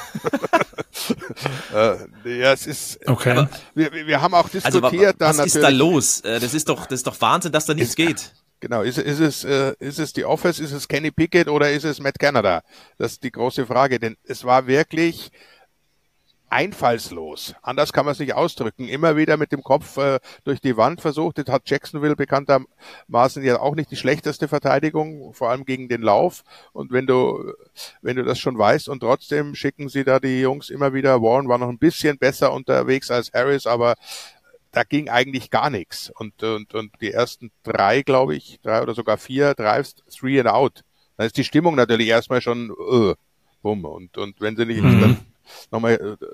S4: [laughs]
S2: äh, ja, es ist. Okay. Aber,
S4: wir, wir haben auch diskutiert. Also,
S2: was dann ist da los? Äh, das ist doch, das ist doch Wahnsinn, dass da nichts ist, geht.
S4: Genau, ist, ist es, äh, ist es die Office, ist es Kenny Pickett oder ist es Matt Canada? Das ist die große Frage, denn es war wirklich einfallslos. Anders kann man es nicht ausdrücken. Immer wieder mit dem Kopf äh, durch die Wand versucht. Das hat Jacksonville bekanntermaßen ja auch nicht die schlechteste Verteidigung, vor allem gegen den Lauf. Und wenn du, wenn du das schon weißt und trotzdem schicken sie da die Jungs immer wieder. Warren war noch ein bisschen besser unterwegs als Harris, aber da ging eigentlich gar nichts. Und, und, und die ersten drei, glaube ich, drei oder sogar vier Drives, three and out. Dann ist die Stimmung natürlich erstmal schon, uh, bumm. Und, und wenn sie nicht mhm. dann nochmal äh,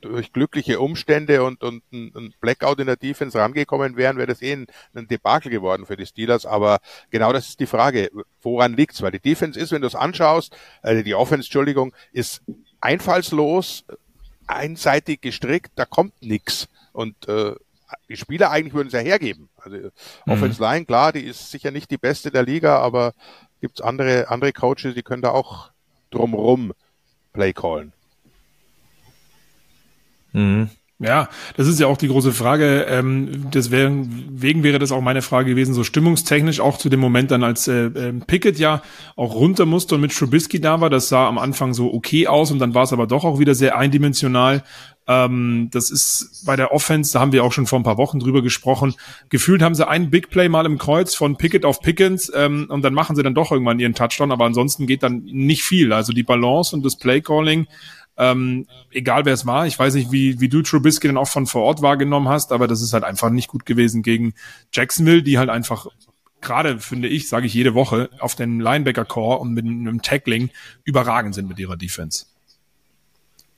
S4: durch glückliche Umstände und, und ein Blackout in der Defense rangekommen wären, wäre das eh ein, ein Debakel geworden für die Steelers. Aber genau das ist die Frage, woran liegt's? Weil die Defense ist, wenn du es anschaust, also die Offense, Entschuldigung, ist einfallslos, einseitig gestrickt, da kommt nix. Und äh, die Spieler eigentlich würden es ja hergeben. Also mhm. Offense Line, klar, die ist sicher nicht die beste der Liga, aber gibt's andere, andere Coaches, die können da auch drumrum Play callen.
S1: Mhm. Ja, das ist ja auch die große Frage. Ähm, deswegen wäre das auch meine Frage gewesen, so stimmungstechnisch auch zu dem Moment dann, als äh, ähm, Pickett ja auch runter musste und mit Trubisky da war. Das sah am Anfang so okay aus und dann war es aber doch auch wieder sehr eindimensional. Ähm, das ist bei der Offense, da haben wir auch schon vor ein paar Wochen drüber gesprochen. Gefühlt haben sie einen Big Play mal im Kreuz von Pickett auf Pickens ähm, und dann machen sie dann doch irgendwann ihren Touchdown, aber ansonsten geht dann nicht viel. Also die Balance und das Play Calling ähm, egal wer es war. Ich weiß nicht, wie, wie du Trubisky dann auch von vor Ort wahrgenommen hast, aber das ist halt einfach nicht gut gewesen gegen Jacksonville, die halt einfach gerade, finde ich, sage ich jede Woche, auf den Linebacker-Core und mit einem Tackling überragend sind mit ihrer Defense.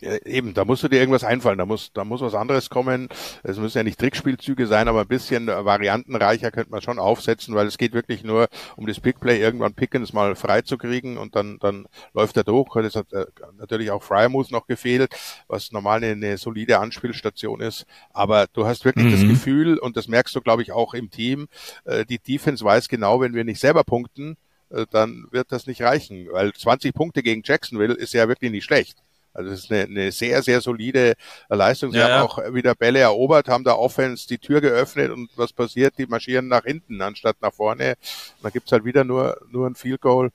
S4: Eben, da musst du dir irgendwas einfallen, da muss, da muss was anderes kommen. Es müssen ja nicht Trickspielzüge sein, aber ein bisschen variantenreicher könnte man schon aufsetzen, weil es geht wirklich nur um das Pickplay, irgendwann Pickens mal frei zu kriegen und dann, dann läuft er durch. Es hat äh, natürlich auch Fryermuth noch gefehlt, was normal eine, eine, solide Anspielstation ist. Aber du hast wirklich mhm. das Gefühl, und das merkst du, glaube ich, auch im Team, äh, die Defense weiß genau, wenn wir nicht selber punkten, äh, dann wird das nicht reichen, weil 20 Punkte gegen Jacksonville ist ja wirklich nicht schlecht. Also es ist eine, eine sehr, sehr solide Leistung. Sie ja, haben auch wieder Bälle erobert, haben da Offense die Tür geöffnet und was passiert? Die marschieren nach hinten anstatt nach vorne. Und dann gibt's halt wieder nur, nur ein Field Goal.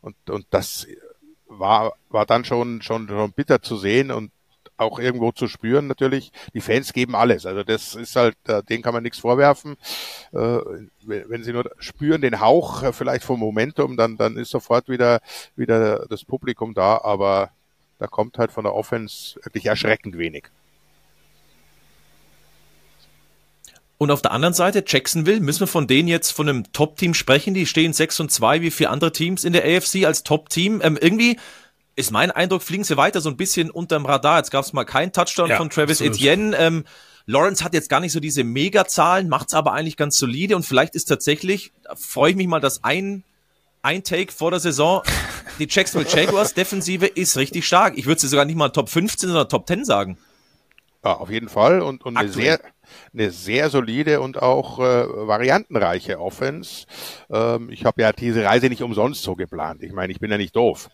S4: Und, und das war, war dann schon, schon, schon bitter zu sehen und auch irgendwo zu spüren natürlich. Die Fans geben alles. Also das ist halt, äh, denen kann man nichts vorwerfen. Äh, wenn sie nur spüren den Hauch äh, vielleicht vom Momentum, dann, dann ist sofort wieder, wieder das Publikum da. Aber da kommt halt von der Offense wirklich erschreckend wenig.
S2: Und auf der anderen Seite, Jacksonville, müssen wir von denen jetzt von einem Top-Team sprechen? Die stehen 6 und 2 wie vier andere Teams in der AFC als Top-Team. Ähm, irgendwie ist mein Eindruck, fliegen sie weiter so ein bisschen unterm Radar. Jetzt gab es mal keinen Touchdown ja, von Travis absolut. Etienne. Ähm, Lawrence hat jetzt gar nicht so diese Megazahlen, macht's aber eigentlich ganz solide und vielleicht ist tatsächlich, da freue ich mich mal, dass ein, ein Take vor der Saison, [laughs] die Jacksonville Jaguars Defensive ist richtig stark. Ich würde sie sogar nicht mal Top 15, sondern Top 10 sagen.
S4: Ja, auf jeden Fall und, und eine sehr, eine sehr solide und auch äh, variantenreiche Offense. Ähm, ich habe ja diese Reise nicht umsonst so geplant. Ich meine, ich bin ja nicht doof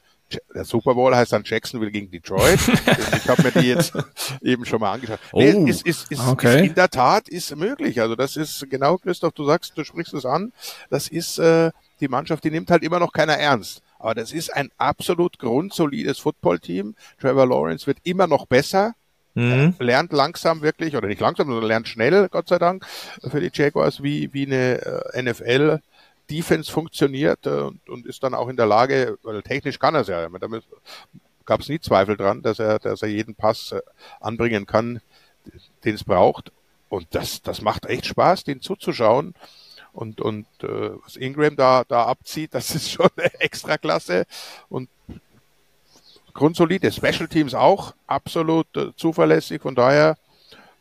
S4: der Super Bowl heißt dann Jacksonville gegen Detroit. [laughs] ich habe mir die jetzt eben schon mal angeschaut. Oh, nee, ist, ist, ist, okay. ist in der Tat ist möglich. Also das ist genau, Christoph, du sagst, du sprichst es an. Das ist äh, die Mannschaft, die nimmt halt immer noch keiner ernst. Aber das ist ein absolut grundsolides Footballteam. Trevor Lawrence wird immer noch besser. Mhm. lernt langsam wirklich, oder nicht langsam, sondern lernt schnell, Gott sei Dank, für die Jaguars, wie, wie eine äh, NFL Defense funktioniert äh, und, und ist dann auch in der Lage, weil technisch kann er es ja. Damit gab es nie Zweifel dran, dass er, dass er jeden Pass äh, anbringen kann, den es braucht. Und das, das macht echt Spaß, den zuzuschauen. Und, und äh, was Ingram da, da abzieht, das ist schon [laughs] extra klasse. Und grundsolide Special Teams auch absolut äh, zuverlässig. Von daher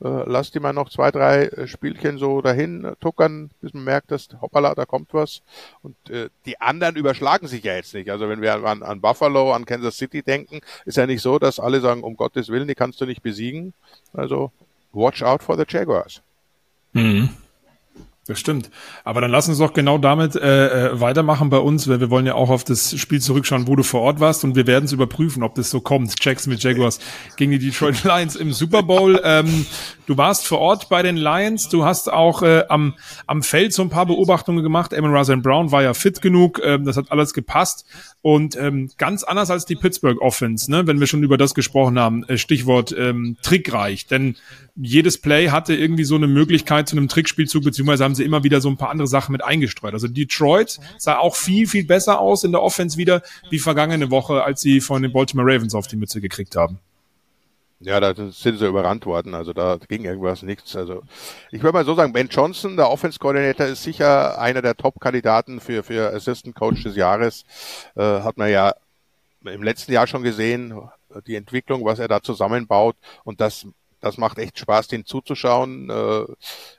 S4: äh, lass die mal noch zwei, drei äh, Spielchen so dahin äh, tuckern, bis man merkt, dass hoppala, da kommt was. Und äh, die anderen überschlagen sich ja jetzt nicht. Also wenn wir an, an Buffalo, an Kansas City denken, ist ja nicht so, dass alle sagen, um Gottes Willen, die kannst du nicht besiegen. Also watch out for the Jaguars.
S1: Mhm. Stimmt. Aber dann lass uns doch genau damit äh, äh, weitermachen bei uns, weil wir wollen ja auch auf das Spiel zurückschauen, wo du vor Ort warst und wir werden es überprüfen, ob das so kommt. Checks mit Jaguars gegen die Detroit [laughs] Lions im Super Bowl. Ähm, du warst vor Ort bei den Lions, du hast auch äh, am, am Feld so ein paar Beobachtungen gemacht. Eamon Russell Brown war ja fit genug, ähm, das hat alles gepasst. Und ähm, ganz anders als die Pittsburgh Offense, ne, wenn wir schon über das gesprochen haben, äh, Stichwort ähm, trickreich. Denn jedes Play hatte irgendwie so eine Möglichkeit zu einem Trickspielzug, beziehungsweise haben sie immer wieder so ein paar andere Sachen mit eingestreut. Also Detroit sah auch viel, viel besser aus in der Offense wieder wie vergangene Woche, als sie von den Baltimore Ravens auf die Mütze gekriegt haben.
S4: Ja, da sind sie überrannt worden. Also da ging irgendwas nichts. Also ich würde mal so sagen, Ben Johnson, der Offense Coordinator, ist sicher einer der Top-Kandidaten für, für Assistant Coach des Jahres. Äh, hat man ja im letzten Jahr schon gesehen, die Entwicklung, was er da zusammenbaut. Und das, das macht echt Spaß, den zuzuschauen. Äh,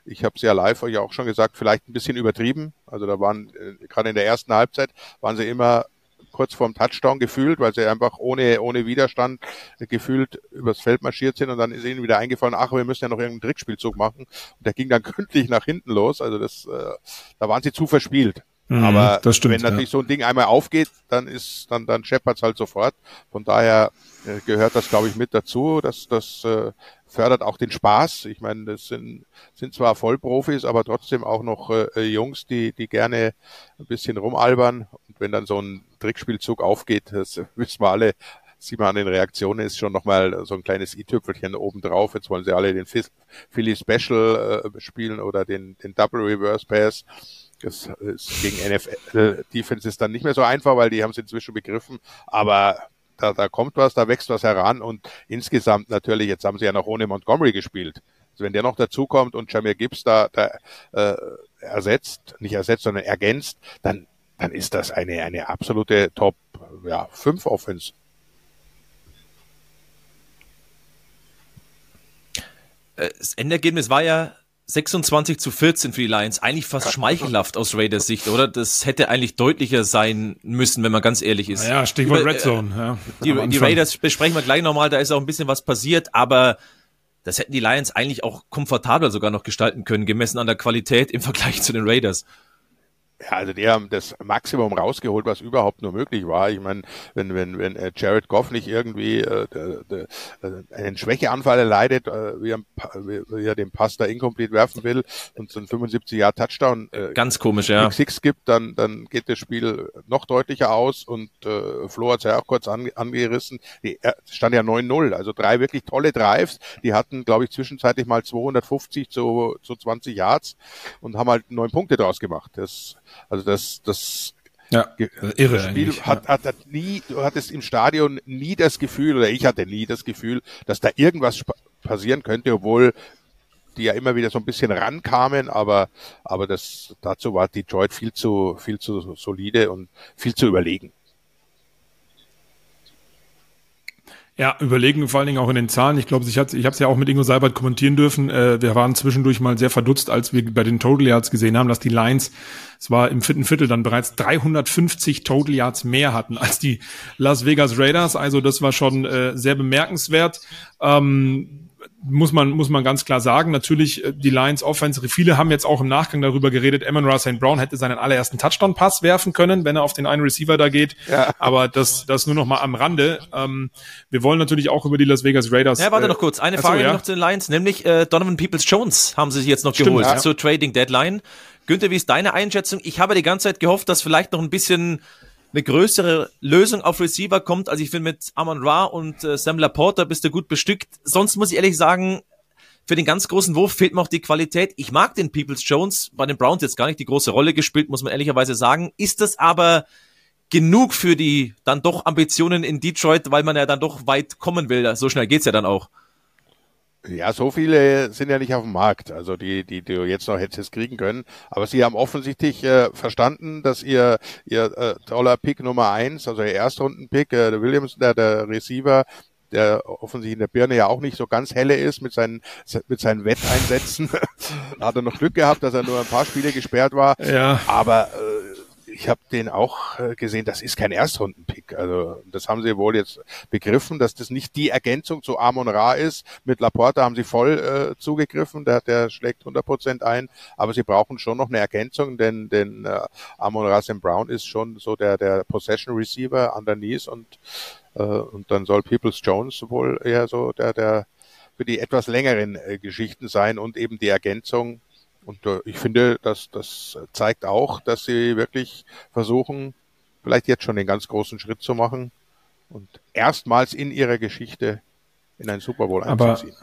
S4: ich habe es ja live euch auch schon gesagt, vielleicht ein bisschen übertrieben. Also da waren, äh, gerade in der ersten Halbzeit, waren sie immer kurz vorm Touchdown gefühlt, weil sie einfach ohne, ohne Widerstand gefühlt übers Feld marschiert sind und dann ist ihnen wieder eingefallen, ach, wir müssen ja noch irgendeinen Trickspielzug machen. Und der ging dann [laughs] gründlich nach hinten los. Also das, äh, da waren sie zu verspielt. Mhm, Aber stimmt, wenn natürlich ja. so ein Ding einmal aufgeht, dann ist, dann, dann scheppert's halt sofort. Von daher gehört das, glaube ich, mit dazu. dass das äh, fördert auch den Spaß. Ich meine, das sind, sind zwar Vollprofis, aber trotzdem auch noch äh, Jungs, die, die gerne ein bisschen rumalbern. Und wenn dann so ein Trickspielzug aufgeht, das [laughs] wissen wir alle, sieht man an den Reaktionen, ist schon nochmal so ein kleines i-Tüpfelchen oben drauf. Jetzt wollen sie alle den Philly Special äh, spielen oder den, den Double Reverse Pass. Das ist gegen NFL Defense ist dann nicht mehr so einfach, weil die haben es inzwischen begriffen. Aber da, da kommt was, da wächst was heran und insgesamt natürlich, jetzt haben sie ja noch ohne Montgomery gespielt. Also wenn der noch dazukommt und Jamir Gibbs da, da äh, ersetzt, nicht ersetzt, sondern ergänzt, dann, dann ist das eine, eine absolute Top ja, 5 Offense.
S2: Äh, das Endergebnis war ja 26 zu 14 für die Lions, eigentlich fast schmeichelhaft aus Raiders Sicht, oder? Das hätte eigentlich deutlicher sein müssen, wenn man ganz ehrlich ist.
S1: Ja, Stichwort Über, Red Zone. Ja,
S2: die, die Raiders besprechen wir gleich nochmal, da ist auch ein bisschen was passiert, aber das hätten die Lions eigentlich auch komfortabel sogar noch gestalten können, gemessen an der Qualität im Vergleich zu den Raiders.
S4: Ja, also die haben das Maximum rausgeholt, was überhaupt nur möglich war. Ich meine, wenn wenn wenn äh, Jared Goff nicht irgendwie äh, de, de, äh, einen Schwächeanfall erleidet, äh, wie, er, wie er den Pass da incomplete werfen will und so ein 75 Jahr Touchdown
S2: äh, ganz komisch, ja.
S4: Six gibt, dann dann geht das Spiel noch deutlicher aus und äh, Flo hat es ja auch kurz an, angerissen. Die äh, stand ja 9-0, also drei wirklich tolle Drives. Die hatten, glaube ich, zwischenzeitlich mal 250 zu zu 20 Yards und haben halt neun Punkte draus gemacht. Das also das, das
S1: ja, irre
S4: das Spiel hat, hat, hat nie, du hattest im Stadion nie das Gefühl, oder ich hatte nie das Gefühl, dass da irgendwas passieren könnte, obwohl die ja immer wieder so ein bisschen rankamen, aber, aber das, dazu war Detroit viel zu, viel zu solide und viel zu überlegen.
S1: Ja, überlegen vor allen Dingen auch in den Zahlen. Ich glaube, ich habe es ja auch mit Ingo Seibert kommentieren dürfen. Äh, wir waren zwischendurch mal sehr verdutzt, als wir bei den Total Yards gesehen haben, dass die Lions, es war im vierten Viertel dann bereits 350 Total Yards mehr hatten als die Las Vegas Raiders. Also das war schon äh, sehr bemerkenswert. Ähm, muss man, muss man ganz klar sagen. Natürlich, äh, die Lions Offense, viele haben jetzt auch im Nachgang darüber geredet, Amon Ra St. Brown hätte seinen allerersten Touchdown-Pass werfen können, wenn er auf den einen Receiver da geht. Ja. Aber das, das nur noch mal am Rande. Ähm, wir wollen natürlich auch über die Las Vegas Raiders.
S2: Ja, warte äh, noch kurz. Eine Frage so, ja. noch zu den Lions, nämlich äh, Donovan Peoples-Jones haben sie sich jetzt noch Stimmt, geholt ja. zur Trading Deadline. Günther, wie ist deine Einschätzung? Ich habe die ganze Zeit gehofft, dass vielleicht noch ein bisschen eine größere Lösung auf Receiver kommt. Also ich finde mit Amon Ra und äh, Sam Laporta bist du gut bestückt. Sonst muss ich ehrlich sagen, für den ganz großen Wurf fehlt mir auch die Qualität. Ich mag den Peoples Jones, bei den Browns jetzt gar nicht die große Rolle gespielt, muss man ehrlicherweise sagen. Ist das aber genug für die dann doch Ambitionen in Detroit, weil man ja dann doch weit kommen will? So schnell geht's ja dann auch.
S4: Ja, so viele sind ja nicht auf dem Markt, also die, die, die du jetzt noch hättest kriegen können. Aber sie haben offensichtlich äh, verstanden, dass ihr, ihr äh, toller Pick Nummer eins, also ihr Erstrunden-Pick, äh, der Williams, der, der Receiver, der offensichtlich in der Birne ja auch nicht so ganz helle ist mit seinen, mit seinen Wetteinsätzen. [laughs] hat er noch Glück gehabt, dass er nur ein paar Spiele gesperrt war. Ja. Aber äh, ich habe den auch äh, gesehen, das ist kein Erstrundenpick. Also das haben sie wohl jetzt begriffen, dass das nicht die Ergänzung zu Amon Ra ist. Mit Laporta haben sie voll äh, zugegriffen, der, der schlägt 100 Prozent ein, aber sie brauchen schon noch eine Ergänzung, denn, denn äh, Amon Ra St. Brown ist schon so der, der Possession Receiver underneath und, äh, und dann soll Peoples Jones wohl eher so der, der für die etwas längeren äh, Geschichten sein und eben die Ergänzung und äh, ich finde, dass das zeigt auch, dass sie wirklich versuchen, vielleicht jetzt schon den ganz großen Schritt zu machen und erstmals in ihrer Geschichte in einen Super Bowl einzuziehen.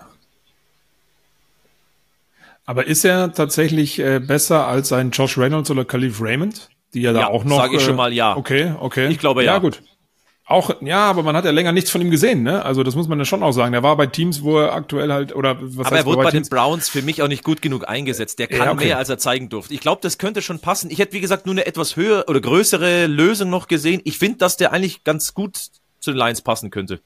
S4: Aber,
S1: aber ist er tatsächlich äh, besser als ein Josh Reynolds oder Khalif Raymond, die ja da auch noch.
S2: Sage ich schon mal ja.
S1: Okay, okay.
S2: Ich glaube ja.
S1: Ja gut. Auch, ja, aber man hat ja länger nichts von ihm gesehen, ne? Also das muss man ja schon auch sagen. Er war bei Teams, wo er aktuell halt, oder
S2: was Aber heißt, er wurde bei, den Browns für mich auch nicht gut genug eingesetzt. Der kann ja, okay. mehr, als er zeigen durfte. Ich glaube, das könnte schon passen. Ich hätte, wie gesagt, nur eine etwas höhere oder größere Lösung noch gesehen. Ich finde, dass der eigentlich ganz gut zu den Lions passen könnte.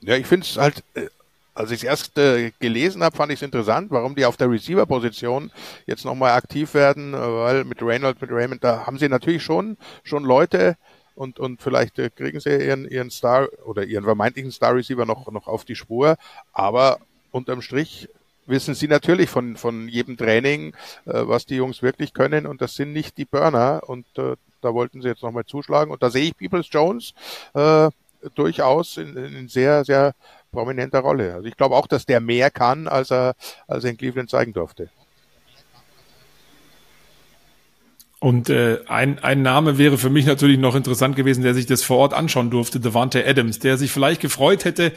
S4: Ja, ich finde es halt, äh, als ich es erst äh, gelesen habe, fand ich es interessant, warum die auf der Receiver-Position jetzt nochmal aktiv werden, äh, weil mit Reynolds, mit Raymond, da haben sie natürlich schon, schon Leute, und, und vielleicht äh, kriegen sie ihren, ihren Star oder ihren vermeintlichen Star Receiver noch, noch auf die Spur. Aber unterm Strich wissen sie natürlich von, von jedem Training, äh, was die Jungs wirklich können und das sind nicht die Burner und äh, da wollten sie jetzt nochmal zuschlagen und da sehe ich Peoples Jones äh, durchaus in, in sehr, sehr prominenter Rolle. Also ich glaube auch, dass der mehr kann, als er, als er in Cleveland zeigen durfte.
S1: Und äh, ein, ein Name wäre für mich natürlich noch interessant gewesen, der sich das vor Ort anschauen durfte, Devante Adams, der sich vielleicht gefreut hätte,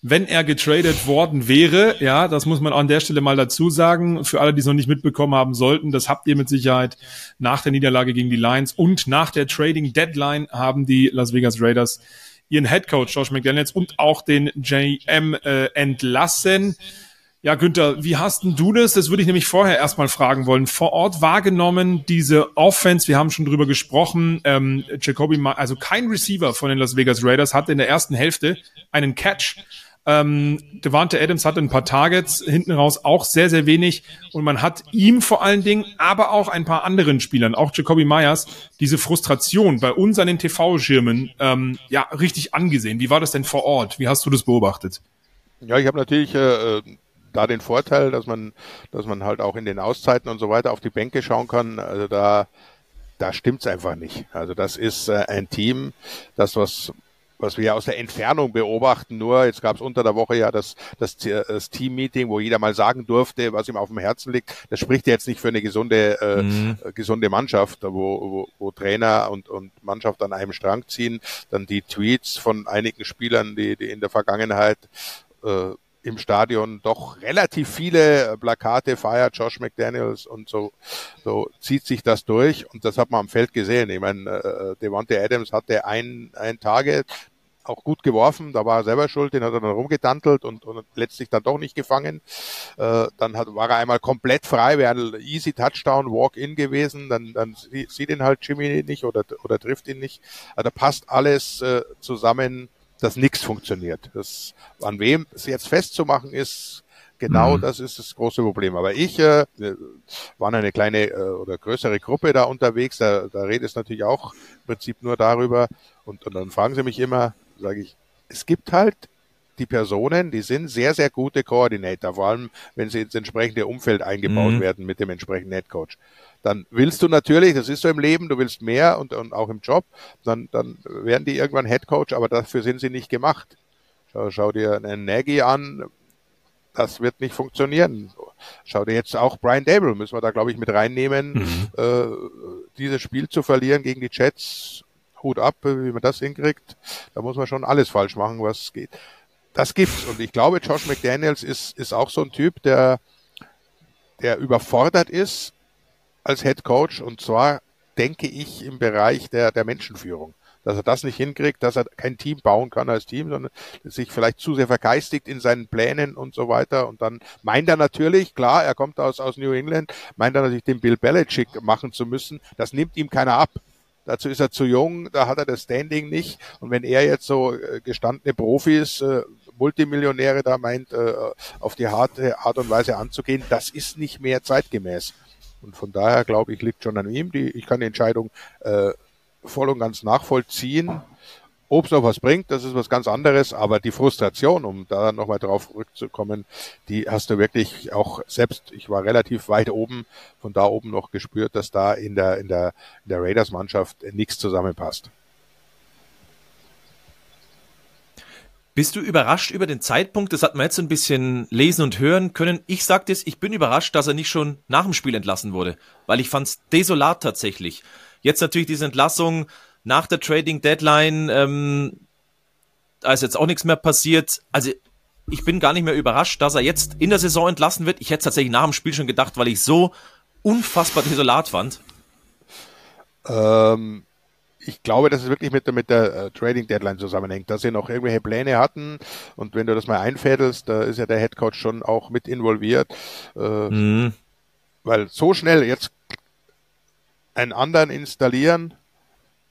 S1: wenn er getradet worden wäre. Ja, das muss man an der Stelle mal dazu sagen. Für alle, die es noch nicht mitbekommen haben sollten, das habt ihr mit Sicherheit nach der Niederlage gegen die Lions und nach der Trading Deadline haben die Las Vegas Raiders ihren Head Coach Josh McDaniels und auch den GM äh, entlassen. Ja, Günther, wie hast denn du das? Das würde ich nämlich vorher erstmal fragen wollen. Vor Ort wahrgenommen, diese Offense, wir haben schon drüber gesprochen, ähm, Jacoby, also kein Receiver von den Las Vegas Raiders hatte in der ersten Hälfte einen Catch. Ähm, Devante Adams hatte ein paar Targets, hinten raus auch sehr, sehr wenig. Und man hat ihm vor allen Dingen, aber auch ein paar anderen Spielern, auch Jacoby Myers, diese Frustration bei uns an den TV-Schirmen ähm, ja richtig angesehen. Wie war das denn vor Ort? Wie hast du das beobachtet?
S4: Ja, ich habe natürlich äh, da den Vorteil, dass man, dass man halt auch in den Auszeiten und so weiter auf die Bänke schauen kann. Also da, da stimmt's einfach nicht. Also das ist äh, ein Team, das was was wir aus der Entfernung beobachten. Nur jetzt gab es unter der Woche ja das, das, das Team-Meeting, wo jeder mal sagen durfte, was ihm auf dem Herzen liegt. Das spricht jetzt nicht für eine gesunde, äh, mhm. gesunde Mannschaft, wo, wo, wo Trainer und, und Mannschaft an einem Strang ziehen. Dann die Tweets von einigen Spielern, die, die in der Vergangenheit äh, im Stadion doch relativ viele Plakate feiert, Josh McDaniels und so, so zieht sich das durch und das hat man am Feld gesehen. Ich meine, äh, Devontae Adams hatte ein, ein Target, auch gut geworfen, da war er selber schuld, den hat er dann rumgedantelt und, und letztlich dann doch nicht gefangen. Äh, dann hat, war er einmal komplett frei, wäre ein easy Touchdown, Walk-in gewesen, dann, dann sieht ihn halt Jimmy nicht oder, oder trifft ihn nicht. Also da passt alles äh, zusammen, dass nichts funktioniert. Das, an wem es jetzt festzumachen ist, Genau, mhm. das ist das große Problem. Aber ich äh, waren eine kleine äh, oder größere Gruppe da unterwegs. Da, da redet es natürlich auch im Prinzip nur darüber. Und, und dann fragen sie mich immer, sage ich, es gibt halt die Personen, die sind sehr, sehr gute Koordinator, vor allem wenn sie ins entsprechende Umfeld eingebaut mhm. werden mit dem entsprechenden Headcoach. Dann willst du natürlich, das ist so im Leben, du willst mehr und, und auch im Job, dann, dann werden die irgendwann Headcoach, aber dafür sind sie nicht gemacht. Schau, schau dir einen Nagy an, das wird nicht funktionieren. Schau dir jetzt auch Brian Dable, müssen wir da glaube ich mit reinnehmen, mhm. äh, dieses Spiel zu verlieren gegen die Jets Hut ab, wie man das hinkriegt. Da muss man schon alles falsch machen, was geht. Das gibt's. Und ich glaube, Josh McDaniels ist, ist auch so ein Typ, der, der überfordert ist als Head Coach. Und zwar denke ich im Bereich der, der Menschenführung. Dass er das nicht hinkriegt, dass er kein Team bauen kann als Team, sondern sich vielleicht zu sehr vergeistigt in seinen Plänen und so weiter. Und dann meint er natürlich, klar, er kommt aus, aus New England, meint er natürlich den Bill Belichick machen zu müssen. Das nimmt ihm keiner ab. Dazu ist er zu jung, da hat er das Standing nicht. Und wenn er jetzt so äh, gestandene Profis, äh, Multimillionäre da meint, äh, auf die harte Art und Weise anzugehen, das ist nicht mehr zeitgemäß. Und von daher glaube ich, liegt schon an ihm. Die, ich kann die Entscheidung äh, voll und ganz nachvollziehen. Ob es noch was bringt, das ist was ganz anderes, aber die Frustration, um da nochmal drauf zurückzukommen, die hast du wirklich auch selbst, ich war relativ weit oben, von da oben noch gespürt, dass da in der, in der, in der Raiders-Mannschaft nichts zusammenpasst.
S2: Bist du überrascht über den Zeitpunkt? Das hat man jetzt ein bisschen lesen und hören können. Ich sagte es, ich bin überrascht, dass er nicht schon nach dem Spiel entlassen wurde, weil ich fand es desolat tatsächlich. Jetzt natürlich diese Entlassung, nach der Trading Deadline, ähm, da ist jetzt auch nichts mehr passiert. Also ich bin gar nicht mehr überrascht, dass er jetzt in der Saison entlassen wird. Ich hätte es tatsächlich nach dem Spiel schon gedacht, weil ich so unfassbar desolat fand.
S4: Ähm, ich glaube, dass es wirklich mit der, mit der äh, Trading Deadline zusammenhängt, dass sie noch irgendwelche Pläne hatten und wenn du das mal einfädelst, da ist ja der Head Coach schon auch mit involviert, äh, mhm. weil so schnell jetzt einen anderen installieren,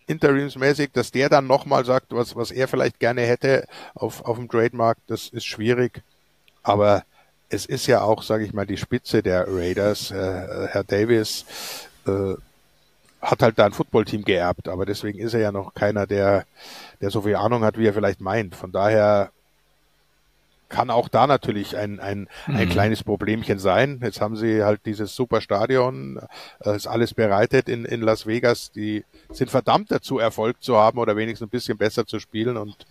S4: interimsmäßig, dass der dann nochmal sagt, was, was er vielleicht gerne hätte auf, auf dem Trademark, das ist schwierig. Aber es ist ja auch, sage ich mal, die Spitze der Raiders. Äh, Herr Davis äh, hat halt da ein Footballteam geerbt, aber deswegen ist er ja noch keiner, der, der so viel Ahnung hat, wie er vielleicht meint. Von daher kann auch da natürlich ein, ein, ein mhm. kleines Problemchen sein. Jetzt haben sie halt dieses super Stadion, äh, ist alles bereitet in, in Las Vegas. Die sind verdammt dazu, Erfolg zu haben oder wenigstens ein bisschen besser zu spielen. Und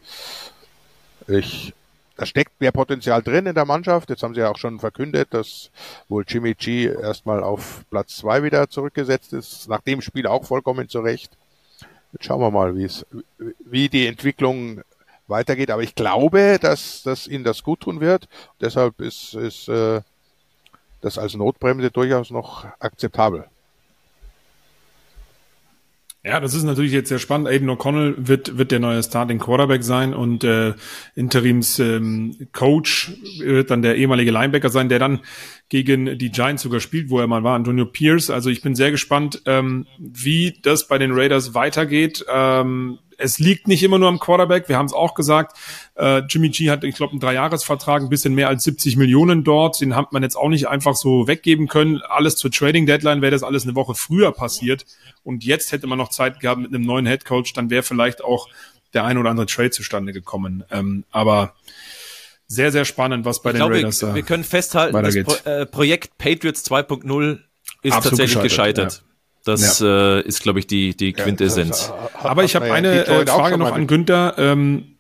S4: ich, da steckt mehr Potenzial drin in der Mannschaft. Jetzt haben sie ja auch schon verkündet, dass wohl Jimmy G erstmal auf Platz zwei wieder zurückgesetzt ist. Nach dem Spiel auch vollkommen zurecht. Jetzt schauen wir mal, wie es, wie die Entwicklung weitergeht. Aber ich glaube, dass, dass ihnen das gut tun wird. Deshalb ist, ist äh, das als Notbremse durchaus noch akzeptabel.
S1: Ja, das ist natürlich jetzt sehr spannend. Aiden O'Connell wird, wird der neue Starting Quarterback sein und äh, Interims ähm, Coach wird dann der ehemalige Linebacker sein, der dann gegen die Giants sogar spielt, wo er mal war, Antonio Pierce. Also ich bin sehr gespannt, ähm, wie das bei den Raiders weitergeht. Ähm, es liegt nicht immer nur am Quarterback. Wir haben es auch gesagt. Äh, Jimmy G hat, ich glaube, einen Dreijahresvertrag, ein bisschen mehr als 70 Millionen dort. Den hat man jetzt auch nicht einfach so weggeben können. Alles zur Trading Deadline wäre das alles eine Woche früher passiert. Und jetzt hätte man noch Zeit gehabt mit einem neuen Head Coach. Dann wäre vielleicht auch der ein oder andere Trade zustande gekommen. Ähm, aber sehr, sehr spannend, was bei ich den glaube, Raiders
S2: da Wir können festhalten, das Pro äh, Projekt Patriots 2.0 ist Absolut tatsächlich gescheitert. gescheitert. Das ja. äh, ist, glaube ich, die, die Quintessenz.
S1: Ja, Aber ich habe eine äh, Frage noch an Günther. Ähm,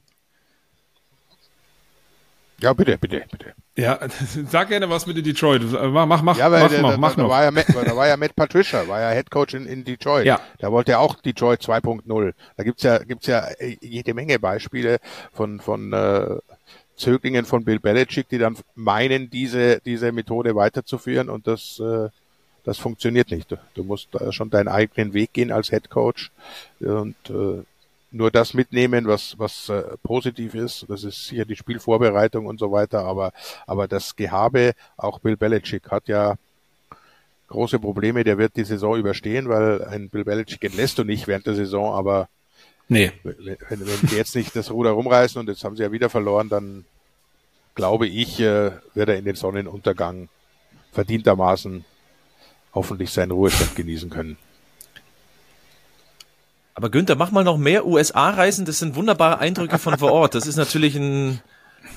S4: ja, bitte, bitte, bitte.
S1: Ja, [laughs] sag gerne was mit in Detroit. Mach, mach, mach,
S4: ja, weil
S1: mach,
S4: der,
S1: mach,
S4: da,
S1: mach
S4: da,
S1: noch.
S4: War ja Matt, da war ja Matt Patricia, war ja Head Coach in, in Detroit.
S1: Ja.
S4: Da wollte er auch Detroit 2.0. Da gibt's ja, gibt's ja jede Menge Beispiele von, von äh, Zöglingen von Bill Belichick, die dann meinen, diese, diese Methode weiterzuführen und das, äh, das funktioniert nicht. Du, musst schon deinen eigenen Weg gehen als Head Coach und äh, nur das mitnehmen, was, was äh, positiv ist. Das ist sicher die Spielvorbereitung und so weiter, aber, aber das Gehabe, auch Bill Belichick hat ja große Probleme, der wird die Saison überstehen, weil ein Bill Belichick entlässt du nicht während der Saison, aber
S1: nee.
S4: wenn, wenn die jetzt nicht das Ruder rumreißen und jetzt haben sie ja wieder verloren, dann glaube ich, äh, wird er in den Sonnenuntergang verdientermaßen hoffentlich seinen Ruhestand genießen können.
S2: Aber Günther, mach mal noch mehr USA-Reisen. Das sind wunderbare Eindrücke von vor Ort. Das ist natürlich ein,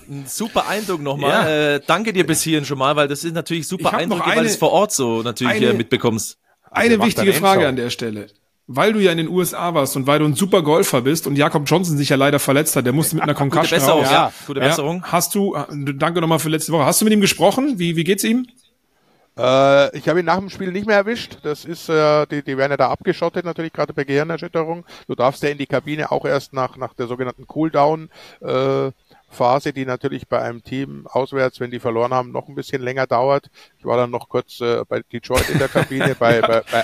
S2: ein super Eindruck nochmal. Ja. Äh, danke dir bis hierhin schon mal, weil das ist natürlich super Eindrücke, eine, weil du es vor Ort so natürlich eine, mitbekommst.
S1: Eine also wichtige Frage an der Stelle. Weil du ja in den USA warst und weil du ein super Golfer bist und Jakob Johnson sich ja leider verletzt hat, der musste mit einer Concussion
S2: Gute Besserung,
S1: raus.
S2: Ja, gute Besserung.
S1: Ja, hast du, danke nochmal für letzte Woche. Hast du mit ihm gesprochen? Wie, wie geht's ihm?
S4: Äh, ich habe ihn nach dem Spiel nicht mehr erwischt. Das ist, äh, die, die werden ja da abgeschottet, natürlich gerade bei Gehirnerschütterung. Du darfst ja in die Kabine auch erst nach, nach der sogenannten Cooldown äh, Phase, die natürlich bei einem Team auswärts, wenn die verloren haben, noch ein bisschen länger dauert. Ich war dann noch kurz äh, bei Detroit in der Kabine, [laughs] bei, bei, bei,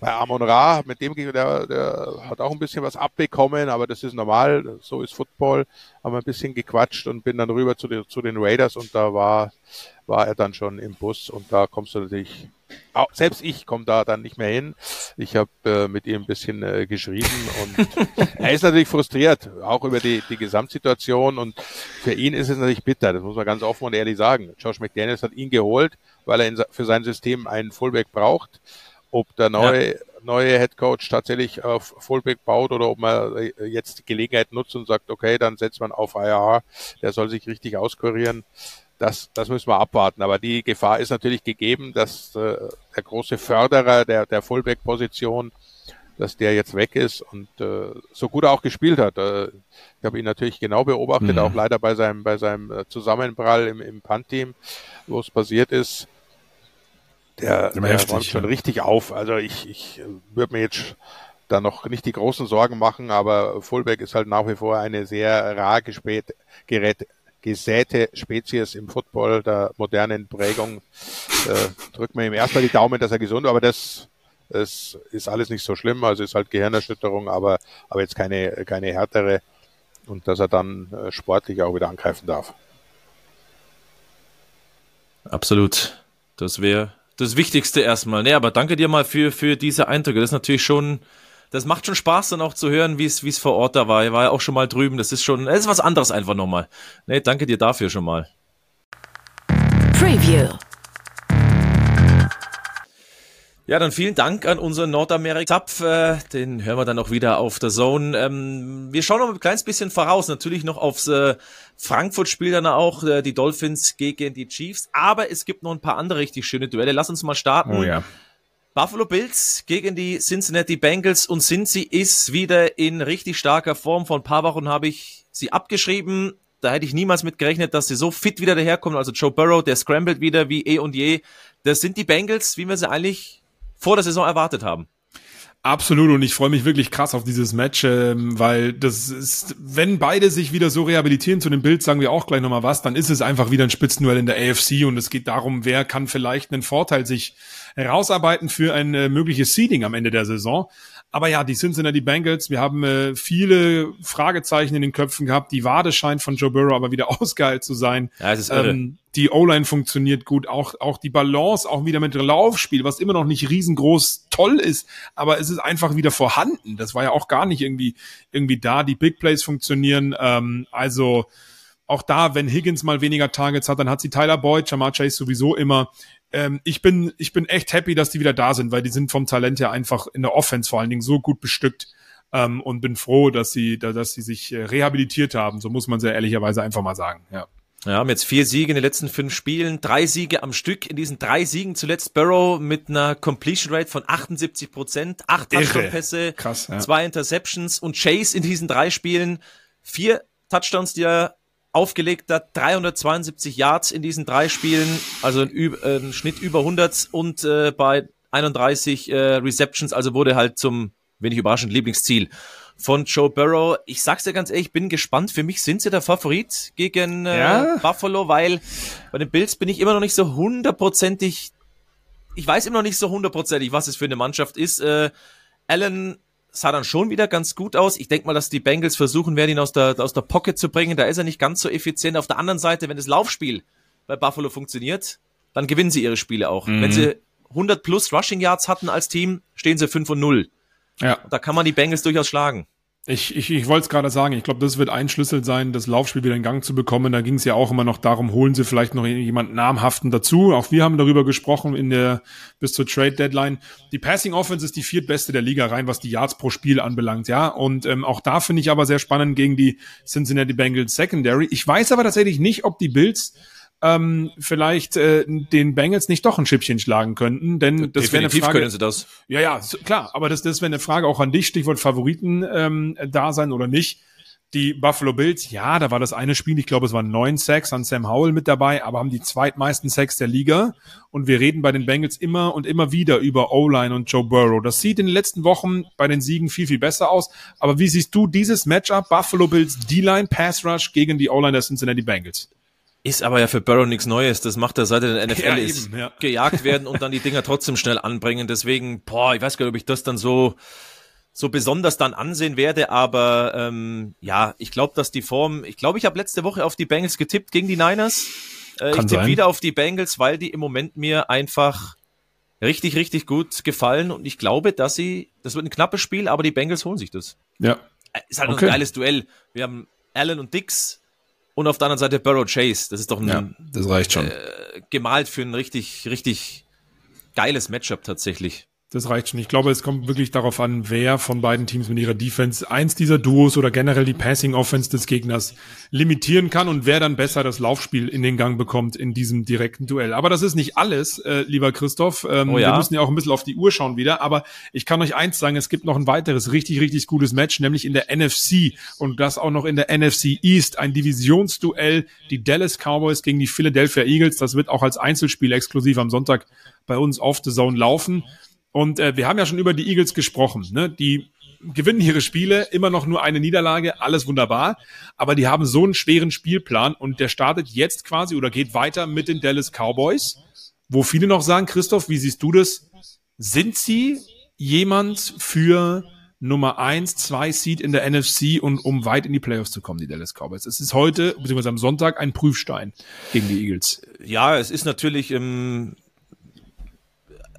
S4: bei Amon Ra, mit dem der, der hat auch ein bisschen was abbekommen, aber das ist normal, so ist Football. Haben wir ein bisschen gequatscht und bin dann rüber zu, den, zu den Raiders und da war war er dann schon im Bus und da kommst du natürlich, auch, selbst ich komme da dann nicht mehr hin. Ich habe äh, mit ihm ein bisschen äh, geschrieben und [laughs] er ist natürlich frustriert, auch über die, die Gesamtsituation und für ihn ist es natürlich bitter, das muss man ganz offen und ehrlich sagen. Josh McDaniels hat ihn geholt, weil er in, für sein System einen Fullback braucht. Ob der neue, ja. neue Head Coach tatsächlich auf Fullback baut oder ob man äh, jetzt die Gelegenheit nutzt und sagt, okay, dann setzt man auf IR, der soll sich richtig auskurieren das, das müssen wir abwarten. Aber die Gefahr ist natürlich gegeben, dass äh, der große Förderer der, der Fullback-Position, dass der jetzt weg ist und äh, so gut er auch gespielt hat. Äh, ich habe ihn natürlich genau beobachtet, mhm. auch leider bei seinem, bei seinem äh, Zusammenprall im, im Punt-Team, wo es passiert ist. Der, der heftig, räumt schon ja. richtig auf. Also ich, ich würde mir jetzt da noch nicht die großen Sorgen machen, aber Fullback ist halt nach wie vor eine sehr rar gespät, gerät, gesäte Spezies im Football der modernen Prägung. Äh, drückt man ihm erstmal die Daumen, dass er gesund ist, aber das, das ist alles nicht so schlimm. Also ist halt Gehirnerschütterung, aber, aber jetzt keine, keine härtere und dass er dann äh, sportlich auch wieder angreifen darf.
S2: Absolut. Das wäre das Wichtigste erstmal. Nee, aber danke dir mal für, für diese Eindrücke. Das ist natürlich schon das macht schon Spaß dann auch zu hören, wie es wie es vor Ort da war. Ich war ja auch schon mal drüben. Das ist schon, das ist was anderes einfach nochmal. Nee, danke dir dafür schon mal. Preview. Ja, dann vielen Dank an unseren Nordamerika-Zapf. Äh, den hören wir dann auch wieder auf der Zone. Ähm, wir schauen noch ein kleines bisschen voraus. Natürlich noch aufs äh, Frankfurt-Spiel dann auch, äh, die Dolphins gegen die Chiefs. Aber es gibt noch ein paar andere richtig schöne Duelle. Lass uns mal starten.
S1: Oh ja.
S2: Buffalo Bills gegen die Cincinnati Bengals und Cincy ist wieder in richtig starker Form. Vor ein paar Wochen habe ich sie abgeschrieben. Da hätte ich niemals mit gerechnet, dass sie so fit wieder daherkommen. Also Joe Burrow, der scrambled wieder wie eh und je. Das sind die Bengals, wie wir sie eigentlich vor der Saison erwartet haben.
S1: Absolut und ich freue mich wirklich krass auf dieses Match, ähm, weil das ist, wenn beide sich wieder so rehabilitieren zu dem Bild, sagen wir auch gleich nochmal was, dann ist es einfach wieder ein Spitzenduell in der AFC und es geht darum, wer kann vielleicht einen Vorteil sich herausarbeiten für ein äh, mögliches Seeding am Ende der Saison. Aber ja, die Cincinnati Bengals, wir haben äh, viele Fragezeichen in den Köpfen gehabt. Die Wade scheint von Joe Burrow aber wieder [laughs] ausgeheilt zu sein.
S2: Ja, es ist irre. Ähm,
S1: die O-Line funktioniert gut, auch, auch die Balance, auch wieder mit Laufspiel, was immer noch nicht riesengroß toll ist, aber es ist einfach wieder vorhanden. Das war ja auch gar nicht irgendwie, irgendwie da. Die Big Plays funktionieren. Ähm, also auch da, wenn Higgins mal weniger Targets hat, dann hat sie Tyler Boyd, Jamar Chase sowieso immer ähm, ich bin, ich bin echt happy, dass die wieder da sind, weil die sind vom Talent her einfach in der Offense vor allen Dingen so gut bestückt. Ähm, und bin froh, dass sie, dass sie sich äh, rehabilitiert haben. So muss man sehr ehrlicherweise einfach mal sagen. Ja.
S2: Ja, haben jetzt vier Siege in den letzten fünf Spielen, drei Siege am Stück. In diesen drei Siegen zuletzt Burrow mit einer Completion Rate von 78 Prozent, acht Touchdown-Pässe, ja. zwei Interceptions und Chase in diesen drei Spielen vier Touchdowns, die er aufgelegt hat, 372 Yards in diesen drei Spielen, also ein, äh, ein Schnitt über 100 und äh, bei 31 äh, Receptions, also wurde halt zum wenig überraschend Lieblingsziel von Joe Burrow. Ich sag's dir ganz ehrlich, ich bin gespannt. Für mich sind sie der Favorit gegen äh, ja. Buffalo, weil bei den Bills bin ich immer noch nicht so hundertprozentig. Ich weiß immer noch nicht so hundertprozentig, was es für eine Mannschaft ist. Äh, Allen sah dann schon wieder ganz gut aus. Ich denke mal, dass die Bengals versuchen werden, ihn aus der, aus der Pocket zu bringen. Da ist er nicht ganz so effizient. Auf der anderen Seite, wenn das Laufspiel bei Buffalo funktioniert, dann gewinnen sie ihre Spiele auch. Mhm. Wenn sie 100 plus Rushing Yards hatten als Team, stehen sie 5 und 0. Ja. Da kann man die Bengals durchaus schlagen.
S1: Ich, ich, ich wollte es gerade sagen, ich glaube, das wird ein Schlüssel sein, das Laufspiel wieder in Gang zu bekommen. Da ging es ja auch immer noch darum, holen sie vielleicht noch jemanden namhaften dazu. Auch wir haben darüber gesprochen in der bis zur Trade Deadline. Die Passing Offense ist die viertbeste der Liga rein, was die Yards pro Spiel anbelangt, ja. Und ähm, auch da finde ich aber sehr spannend gegen die Cincinnati Bengals Secondary. Ich weiß aber tatsächlich nicht, ob die Bills ähm, vielleicht äh, den Bengals nicht doch ein Schippchen schlagen könnten, denn das wäre eine Frage.
S2: können sie das.
S1: Ja, ja, klar, aber das, das wäre eine Frage auch an dich, Stichwort Favoriten ähm, da sein oder nicht. Die Buffalo Bills, ja, da war das eine Spiel, ich glaube, es waren neun Sacks an Sam Howell mit dabei, aber haben die zweitmeisten Sacks der Liga. Und wir reden bei den Bengals immer und immer wieder über O-Line und Joe Burrow. Das sieht in den letzten Wochen bei den Siegen viel, viel besser aus. Aber wie siehst du dieses Matchup Buffalo Bills D-Line Pass Rush gegen die O-Line der Cincinnati Bengals?
S2: Ist aber ja für Burrow nichts Neues. Das macht er seit er in der NFL ja, ist. Eben, ja. Gejagt werden und dann die Dinger trotzdem schnell anbringen. Deswegen, boah, ich weiß gar nicht, ob ich das dann so, so besonders dann ansehen werde. Aber ähm, ja, ich glaube, dass die Form, ich glaube, ich habe letzte Woche auf die Bengals getippt gegen die Niners. Äh, ich tippe wieder auf die Bengals, weil die im Moment mir einfach richtig, richtig gut gefallen. Und ich glaube, dass sie, das wird ein knappes Spiel, aber die Bengals holen sich das.
S1: Ja.
S2: Äh, ist halt okay. ein geiles Duell. Wir haben Allen und Dix und auf der anderen Seite Burrow Chase. Das ist doch ein, ja,
S1: das reicht schon.
S2: Äh, gemalt für ein richtig, richtig geiles Matchup tatsächlich.
S1: Das reicht schon. Ich glaube, es kommt wirklich darauf an, wer von beiden Teams mit ihrer Defense eins dieser Duos oder generell die Passing Offense des Gegners limitieren kann und wer dann besser das Laufspiel in den Gang bekommt in diesem direkten Duell. Aber das ist nicht alles, äh, lieber Christoph. Ähm, oh ja? Wir müssen ja auch ein bisschen auf die Uhr schauen wieder. Aber ich kann euch eins sagen, es gibt noch ein weiteres richtig, richtig gutes Match, nämlich in der NFC und das auch noch in der NFC East. Ein Divisionsduell, die Dallas Cowboys gegen die Philadelphia Eagles. Das wird auch als Einzelspiel exklusiv am Sonntag bei uns auf The Zone laufen. Und äh, wir haben ja schon über die Eagles gesprochen. Ne? Die gewinnen ihre Spiele, immer noch nur eine Niederlage, alles wunderbar. Aber die haben so einen schweren Spielplan und der startet jetzt quasi oder geht weiter mit den Dallas Cowboys, wo viele noch sagen, Christoph, wie siehst du das? Sind sie jemand für Nummer eins, zwei Seed in der NFC und um weit in die Playoffs zu kommen, die Dallas Cowboys. Es ist heute, beziehungsweise am Sonntag, ein Prüfstein gegen die Eagles.
S2: Ja, es ist natürlich im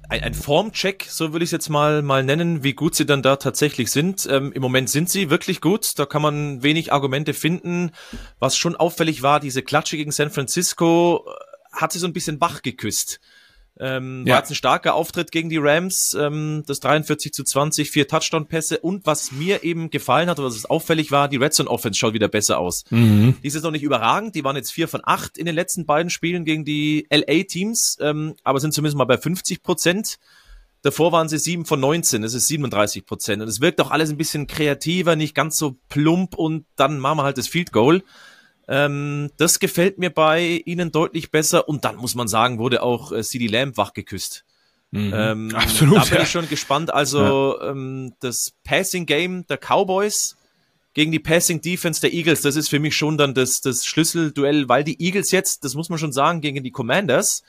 S2: ein, ein Formcheck, so würde ich es jetzt mal, mal nennen, wie gut sie dann da tatsächlich sind. Ähm, Im Moment sind sie wirklich gut, da kann man wenig Argumente finden. Was schon auffällig war, diese Klatsche gegen San Francisco äh, hat sie so ein bisschen wach geküsst. Ähm, ja. War jetzt ein starker Auftritt gegen die Rams, ähm, das 43 zu 20, vier Touchdown-Pässe und was mir eben gefallen hat, was es auffällig war, die Red Zone Offense schaut wieder besser aus. Mhm. Die ist jetzt noch nicht überragend, die waren jetzt vier von acht in den letzten beiden Spielen gegen die LA-Teams, ähm, aber sind zumindest mal bei 50 Prozent. Davor waren sie sieben von 19, das ist 37 Prozent. Und es wirkt auch alles ein bisschen kreativer, nicht ganz so plump und dann machen wir halt das Field Goal. Ähm, das gefällt mir bei ihnen deutlich besser. Und dann muss man sagen, wurde auch äh, CD Lamb wach geküsst.
S1: Mhm, ähm, [laughs] absolut.
S2: Da bin ja. ich schon gespannt. Also ja. ähm, das Passing Game der Cowboys gegen die Passing Defense der Eagles, das ist für mich schon dann das, das Schlüsselduell, weil die Eagles jetzt, das muss man schon sagen, gegen die Commanders,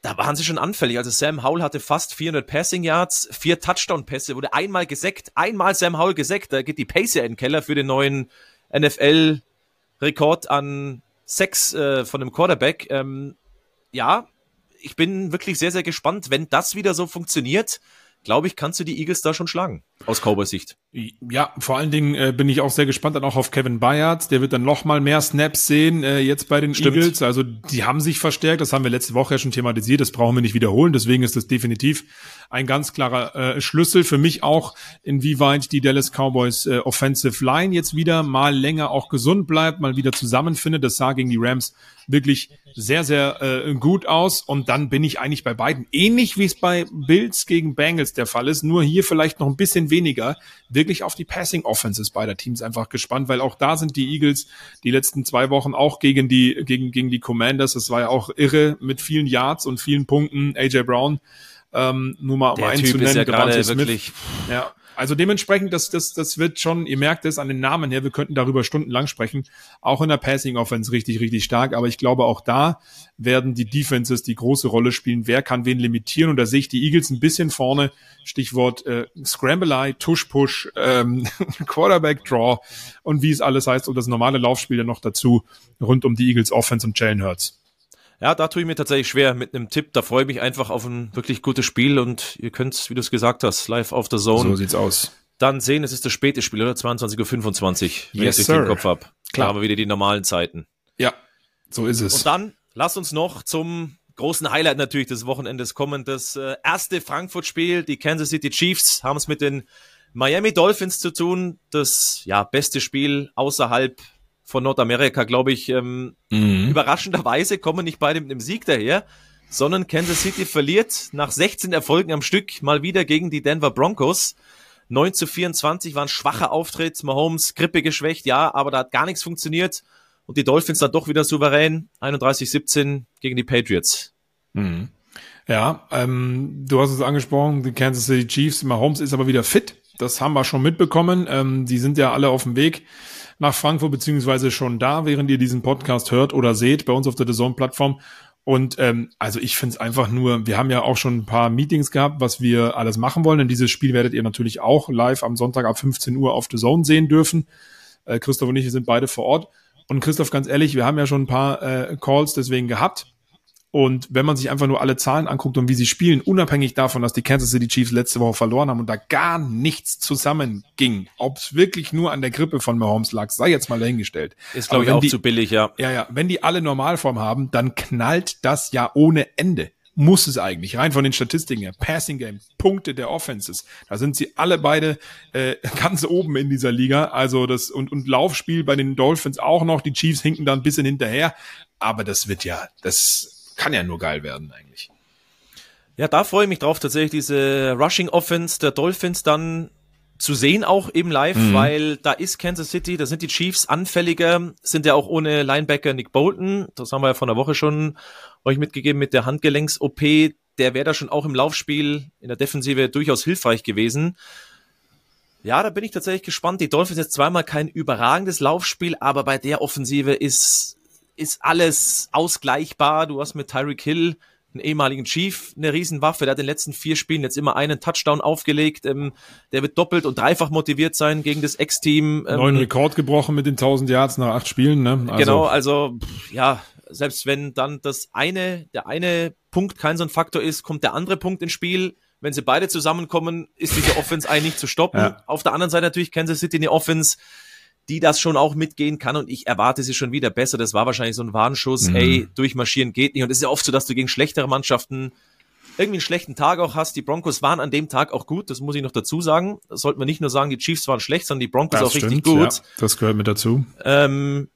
S2: da waren sie schon anfällig. Also Sam Howell hatte fast 400 Passing Yards, vier Touchdown-Pässe, wurde einmal gesackt, einmal Sam Howell gesackt. Da geht die Pace ja in den Keller für den neuen NFL Rekord an Sex äh, von dem Quarterback. Ähm, ja, ich bin wirklich sehr, sehr gespannt. Wenn das wieder so funktioniert, glaube ich, kannst du die Eagles da schon schlagen. Aus Cowboys Sicht.
S1: Ja, vor allen Dingen äh, bin ich auch sehr gespannt dann auch auf Kevin Bayard. Der wird dann noch mal mehr Snaps sehen äh, jetzt bei den Stimmt. Eagles. Also die haben sich verstärkt. Das haben wir letzte Woche ja schon thematisiert. Das brauchen wir nicht wiederholen. Deswegen ist das definitiv ein ganz klarer äh, Schlüssel für mich auch, inwieweit die Dallas Cowboys äh, Offensive Line jetzt wieder mal länger auch gesund bleibt, mal wieder zusammenfindet. Das sah gegen die Rams wirklich sehr, sehr äh, gut aus. Und dann bin ich eigentlich bei beiden ähnlich wie es bei Bills gegen Bengals der Fall ist. Nur hier vielleicht noch ein bisschen weniger. Wirklich wirklich auf die Passing Offenses beider Teams einfach gespannt, weil auch da sind die Eagles die letzten zwei Wochen auch gegen die, gegen, gegen die Commanders. Das war ja auch irre mit vielen Yards und vielen Punkten. AJ Brown, ähm, nur mal um
S2: einen zu nennen. Ist ja gerade wirklich,
S1: ja. Also dementsprechend, das, das, das wird schon, ihr merkt es an den Namen her, wir könnten darüber stundenlang sprechen, auch in der Passing Offense richtig, richtig stark, aber ich glaube auch da werden die Defenses die große Rolle spielen, wer kann wen limitieren? Und da sehe ich die Eagles ein bisschen vorne, Stichwort äh, Scramble-Eye, Tush-Push, ähm, [laughs] Quarterback-Draw und wie es alles heißt und das normale Laufspiel dann noch dazu rund um die Eagles Offense und Jalen Hurts.
S2: Ja, da tue ich mir tatsächlich schwer mit einem Tipp. Da freue ich mich einfach auf ein wirklich gutes Spiel und ihr könnt, wie du es gesagt hast, live auf der Zone.
S1: So sieht's aus.
S2: Dann sehen, es ist das späte Spiel, oder? 22.25 Uhr, wenn yes, ich den Kopf habe. Klar. Haben wir wieder die normalen Zeiten.
S1: Ja, so ist es.
S2: Und dann lasst uns noch zum großen Highlight natürlich des Wochenendes kommen. Das äh, erste Frankfurt-Spiel. Die Kansas City Chiefs haben es mit den Miami Dolphins zu tun. Das ja beste Spiel außerhalb von Nordamerika, glaube ich, ähm, mhm. überraschenderweise kommen nicht beide mit einem Sieg daher, sondern Kansas City verliert nach 16 Erfolgen am Stück mal wieder gegen die Denver Broncos. 9 zu 24 war ein schwacher Auftritt, Mahomes Grippe geschwächt, ja, aber da hat gar nichts funktioniert und die Dolphins dann doch wieder souverän, 31-17 gegen die Patriots.
S1: Mhm. Ja, ähm, du hast es angesprochen, die Kansas City Chiefs, Mahomes ist aber wieder fit, das haben wir schon mitbekommen, ähm, die sind ja alle auf dem Weg nach Frankfurt, beziehungsweise schon da, während ihr diesen Podcast hört oder seht, bei uns auf der The Plattform. Und ähm, also ich finde es einfach nur, wir haben ja auch schon ein paar Meetings gehabt, was wir alles machen wollen. Denn dieses Spiel werdet ihr natürlich auch live am Sonntag ab 15 Uhr auf The Zone sehen dürfen. Äh, Christoph und ich sind beide vor Ort. Und Christoph, ganz ehrlich, wir haben ja schon ein paar äh, Calls deswegen gehabt. Und wenn man sich einfach nur alle Zahlen anguckt und wie sie spielen, unabhängig davon, dass die Kansas City Chiefs letzte Woche verloren haben und da gar nichts zusammenging, ob es wirklich nur an der Grippe von Mahomes lag, sei jetzt mal dahingestellt.
S2: Ist, glaube ich, auch
S1: die,
S2: zu billig, ja.
S1: Ja, ja. Wenn die alle Normalform haben, dann knallt das ja ohne Ende. Muss es eigentlich, rein von den Statistiken her. Passing Game, Punkte der Offenses. Da sind sie alle beide äh, [laughs] ganz oben in dieser Liga. Also das und, und Laufspiel bei den Dolphins auch noch. Die Chiefs hinken da ein bisschen hinterher. Aber das wird ja, das kann ja nur geil werden eigentlich.
S2: Ja, da freue ich mich drauf, tatsächlich diese Rushing Offense der Dolphins dann zu sehen auch eben live, mhm. weil da ist Kansas City, da sind die Chiefs anfälliger, sind ja auch ohne Linebacker Nick Bolton, das haben wir ja vor einer Woche schon euch mitgegeben mit der Handgelenks-OP, der wäre da schon auch im Laufspiel in der Defensive durchaus hilfreich gewesen. Ja, da bin ich tatsächlich gespannt. Die Dolphins jetzt zweimal kein überragendes Laufspiel, aber bei der Offensive ist ist alles ausgleichbar. Du hast mit Tyreek Hill einen ehemaligen Chief eine Riesenwaffe. Der hat in den letzten vier Spielen jetzt immer einen Touchdown aufgelegt. Ähm, der wird doppelt und dreifach motiviert sein gegen das Ex-Team.
S1: Ähm, Neuen Rekord gebrochen mit den 1000 Yards nach acht Spielen. Ne?
S2: Also. Genau, also ja, selbst wenn dann das eine, der eine Punkt kein so ein Faktor ist, kommt der andere Punkt ins Spiel. Wenn sie beide zusammenkommen, ist diese Offense eigentlich nicht zu stoppen. Ja. Auf der anderen Seite natürlich Kansas City eine Offense, die das schon auch mitgehen kann und ich erwarte sie schon wieder besser. Das war wahrscheinlich so ein Warnschuss, mhm. ey, durchmarschieren geht nicht. Und es ist ja oft so, dass du gegen schlechtere Mannschaften irgendwie einen schlechten Tag auch hast. Die Broncos waren an dem Tag auch gut, das muss ich noch dazu sagen. Das sollte man nicht nur sagen, die Chiefs waren schlecht, sondern die Broncos das auch stimmt, richtig gut. Ja,
S1: das gehört mit dazu.
S2: Ähm,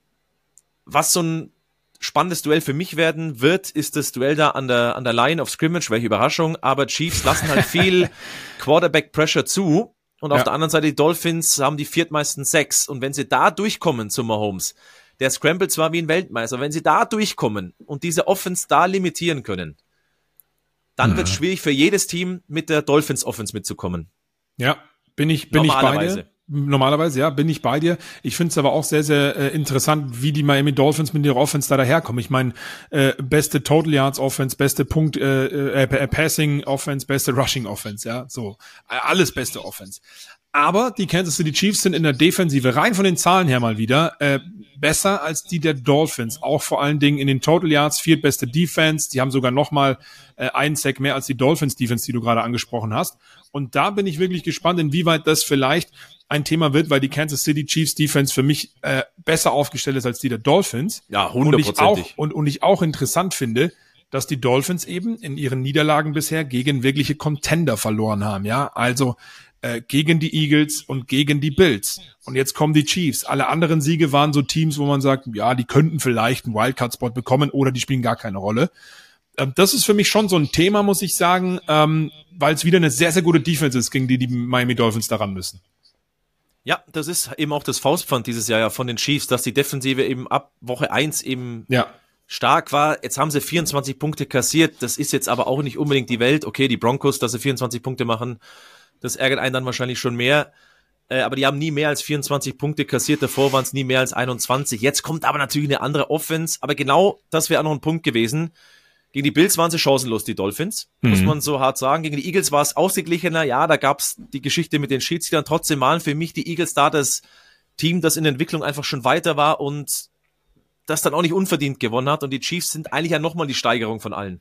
S2: was so ein spannendes Duell für mich werden wird, ist das Duell da an der, an der Line of Scrimmage, welche Überraschung, aber Chiefs lassen halt [laughs] viel Quarterback Pressure zu und auf der anderen Seite die Dolphins haben die viertmeisten sechs. Und wenn sie da durchkommen zu Mahomes, der scrambled zwar wie ein Weltmeister, wenn sie da durchkommen und diese Offense da limitieren können, dann mhm. wird es schwierig für jedes Team mit der Dolphins Offense mitzukommen.
S1: Ja, bin ich, bin ich bei dir. Normalerweise, ja, bin ich bei dir. Ich finde es aber auch sehr, sehr äh, interessant, wie die Miami Dolphins mit ihrer Offense da daherkommen. Ich meine, äh, beste Total Yards Offense, beste Punkt, äh, äh, äh, Passing Offense, beste Rushing Offense, ja, so. Alles beste Offense. Aber die Kansas City Chiefs sind in der Defensive rein von den Zahlen her mal wieder äh, besser als die der Dolphins. Auch vor allen Dingen in den Total Yards, viertbeste Defense. Die haben sogar noch mal äh, einen Sack mehr als die Dolphins Defense, die du gerade angesprochen hast. Und da bin ich wirklich gespannt, inwieweit das vielleicht ein Thema wird, weil die Kansas City Chiefs Defense für mich äh, besser aufgestellt ist als die der Dolphins.
S2: Ja, hundertprozentig.
S1: Und, und ich auch interessant finde, dass die Dolphins eben in ihren Niederlagen bisher gegen wirkliche Contender verloren haben. Ja, also äh, gegen die Eagles und gegen die Bills. Und jetzt kommen die Chiefs. Alle anderen Siege waren so Teams, wo man sagt, ja, die könnten vielleicht einen Wildcard-Spot bekommen oder die spielen gar keine Rolle. Ähm, das ist für mich schon so ein Thema, muss ich sagen, ähm, weil es wieder eine sehr, sehr gute Defense ist, gegen die die Miami Dolphins daran müssen.
S2: Ja, das ist eben auch das Faustpfand dieses Jahr ja von den Chiefs, dass die Defensive eben ab Woche eins eben
S1: ja.
S2: stark war. Jetzt haben sie 24 Punkte kassiert. Das ist jetzt aber auch nicht unbedingt die Welt. Okay, die Broncos, dass sie 24 Punkte machen, das ärgert einen dann wahrscheinlich schon mehr. Äh, aber die haben nie mehr als 24 Punkte kassiert. Davor waren es nie mehr als 21. Jetzt kommt aber natürlich eine andere Offense. Aber genau das wäre auch noch ein Punkt gewesen. Gegen die Bills waren sie chancenlos, die Dolphins, mhm. muss man so hart sagen. Gegen die Eagles war es ausgeglichener. Ja, da gab es die Geschichte mit den Schiedsrichtern. Trotzdem waren für mich die Eagles da das Team, das in der Entwicklung einfach schon weiter war und das dann auch nicht unverdient gewonnen hat. Und die Chiefs sind eigentlich ja nochmal die Steigerung von allen.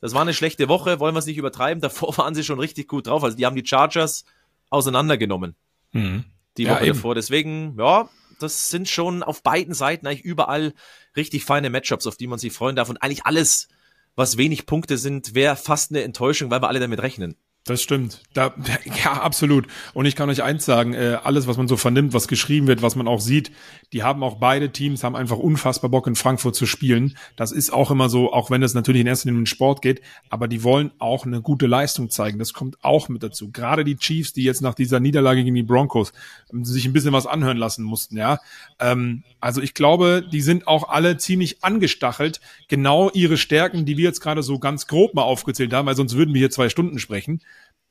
S2: Das war eine schlechte Woche, wollen wir es nicht übertreiben. Davor [laughs] waren sie schon richtig gut drauf. Also die haben die Chargers auseinandergenommen. Mhm. Die Woche ja, davor. Deswegen, ja, das sind schon auf beiden Seiten eigentlich überall richtig feine Matchups, auf die man sich freuen darf. Und eigentlich alles, was wenig Punkte sind, wäre fast eine Enttäuschung, weil wir alle damit rechnen.
S1: Das stimmt. Da, [laughs] ja, absolut. Und ich kann euch eins sagen, äh, alles, was man so vernimmt, was geschrieben wird, was man auch sieht, die haben auch beide Teams, haben einfach unfassbar Bock in Frankfurt zu spielen. Das ist auch immer so, auch wenn es natürlich in erster Linie um den Sport geht, aber die wollen auch eine gute Leistung zeigen. Das kommt auch mit dazu. Gerade die Chiefs, die jetzt nach dieser Niederlage gegen die Broncos ähm, sich ein bisschen was anhören lassen mussten, ja. Ähm, also ich glaube, die sind auch alle ziemlich angestachelt, genau ihre Stärken, die wir jetzt gerade so ganz grob mal aufgezählt haben, weil sonst würden wir hier zwei Stunden sprechen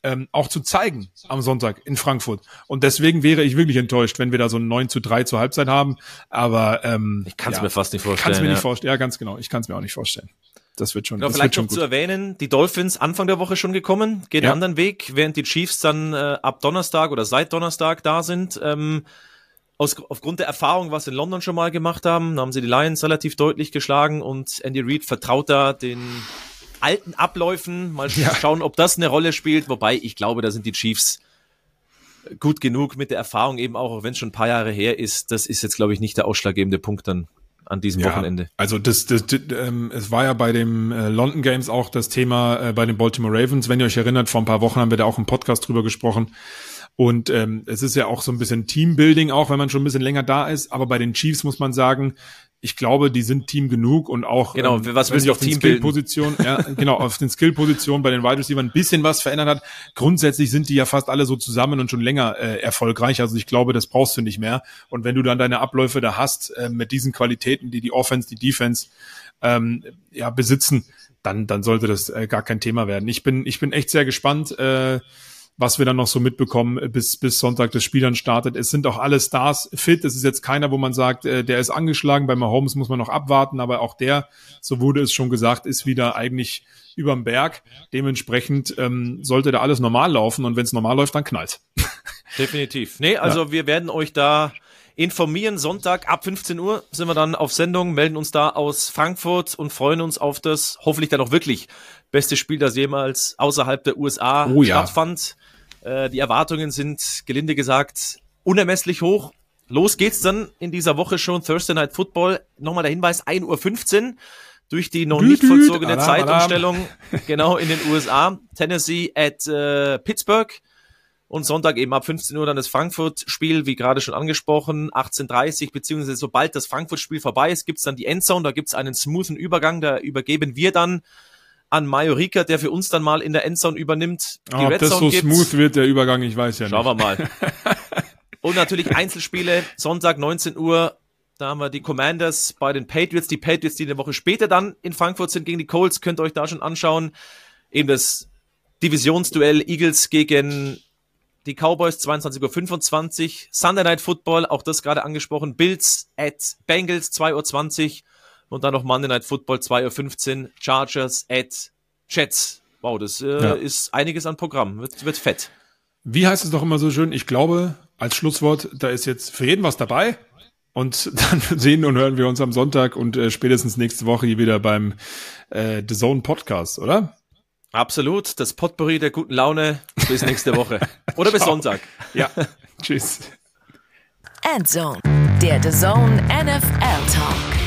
S1: ähm, auch zu zeigen am Sonntag in Frankfurt. Und deswegen wäre ich wirklich enttäuscht, wenn wir da so ein 9 zu 3 zur Halbzeit haben. Aber ähm,
S2: ich kann es ja, mir fast nicht vorstellen.
S1: Kann es mir ja. nicht vorstellen. Ja, ganz genau. Ich kann es mir auch nicht vorstellen. Das wird schon.
S2: Genau,
S1: das
S2: vielleicht
S1: wird
S2: noch zu erwähnen, die Dolphins Anfang der Woche schon gekommen, gehen ja. einen anderen Weg, während die Chiefs dann äh, ab Donnerstag oder seit Donnerstag da sind. Ähm, aus, aufgrund der Erfahrung, was sie in London schon mal gemacht haben, haben sie die Lions relativ deutlich geschlagen und Andy Reid vertraut da den alten Abläufen. Mal ja. schauen, ob das eine Rolle spielt. Wobei ich glaube, da sind die Chiefs gut genug mit der Erfahrung eben auch, auch wenn es schon ein paar Jahre her ist. Das ist jetzt, glaube ich, nicht der ausschlaggebende Punkt dann an diesem ja, Wochenende.
S1: Also das, das, das ähm, es war ja bei dem äh, London Games auch das Thema äh, bei den Baltimore Ravens. Wenn ihr euch erinnert, vor ein paar Wochen haben wir da auch im Podcast drüber gesprochen. Und ähm, es ist ja auch so ein bisschen Teambuilding, auch wenn man schon ein bisschen länger da ist. Aber bei den Chiefs muss man sagen, ich glaube, die sind Team genug und auch
S2: genau, ähm, was will sich auf
S1: den Skill-Position, ja, [laughs] genau, auf den Skill-Positionen bei den Wide Receiver ein bisschen was verändert hat. Grundsätzlich sind die ja fast alle so zusammen und schon länger äh, erfolgreich. Also ich glaube, das brauchst du nicht mehr. Und wenn du dann deine Abläufe da hast äh, mit diesen Qualitäten, die die Offense, die Defense ähm, ja besitzen, dann dann sollte das äh, gar kein Thema werden. Ich bin ich bin echt sehr gespannt. Äh, was wir dann noch so mitbekommen, äh, bis, bis Sonntag das Spiel dann startet. Es sind auch alle Stars fit. Es ist jetzt keiner, wo man sagt, äh, der ist angeschlagen. Bei Mahomes muss man noch abwarten, aber auch der, so wurde es schon gesagt, ist wieder eigentlich überm Berg. Dementsprechend ähm, sollte da alles normal laufen und wenn es normal läuft, dann knallt. [laughs]
S2: Definitiv. Nee, also ja. wir werden euch da informieren. Sonntag ab 15 Uhr sind wir dann auf Sendung, melden uns da aus Frankfurt und freuen uns auf das hoffentlich dann auch wirklich beste Spiel, das jemals außerhalb der USA oh, stattfand. Ja. Äh, die Erwartungen sind, gelinde gesagt, unermesslich hoch. Los geht's dann in dieser Woche schon, Thursday Night Football. Nochmal der Hinweis, 1.15 Uhr durch die noch nicht vollzogene Zeitumstellung, genau in den USA. Tennessee at äh, Pittsburgh. Und Sonntag eben ab 15 Uhr dann das Frankfurt-Spiel, wie gerade schon angesprochen, 18.30 beziehungsweise sobald das Frankfurt-Spiel vorbei ist, gibt's dann die Endzone, da gibt's einen smoothen Übergang, da übergeben wir dann an Majorika, der für uns dann mal in der Endzone übernimmt.
S1: Die Ob Red das so gibt's. smooth wird, der Übergang, ich weiß ja
S2: nicht. Schauen wir mal. [laughs] Und natürlich Einzelspiele, Sonntag 19 Uhr, da haben wir die Commanders bei den Patriots. Die Patriots, die eine Woche später dann in Frankfurt sind gegen die Colts, könnt ihr euch da schon anschauen. Eben das Divisionsduell Eagles gegen die Cowboys 22.25 Uhr. Sunday Night Football, auch das gerade angesprochen. Bills at Bengals 2.20 Uhr. Und dann noch Monday Night Football 2.15 Uhr, Chargers at Jets. Wow, das äh, ja. ist einiges an Programm. Wird, wird fett.
S1: wie heißt es doch immer so schön? Ich glaube, als Schlusswort, da ist jetzt für jeden was dabei. Und [laughs] dann sehen und hören wir uns am Sonntag und äh, spätestens nächste Woche hier wieder beim äh, The Zone Podcast, oder?
S2: Absolut. Das Potpourri der guten Laune. Bis nächste Woche. Oder bis [laughs] Sonntag.
S1: Ja. [laughs] Tschüss.
S3: Endzone, der The Zone NFL Talk.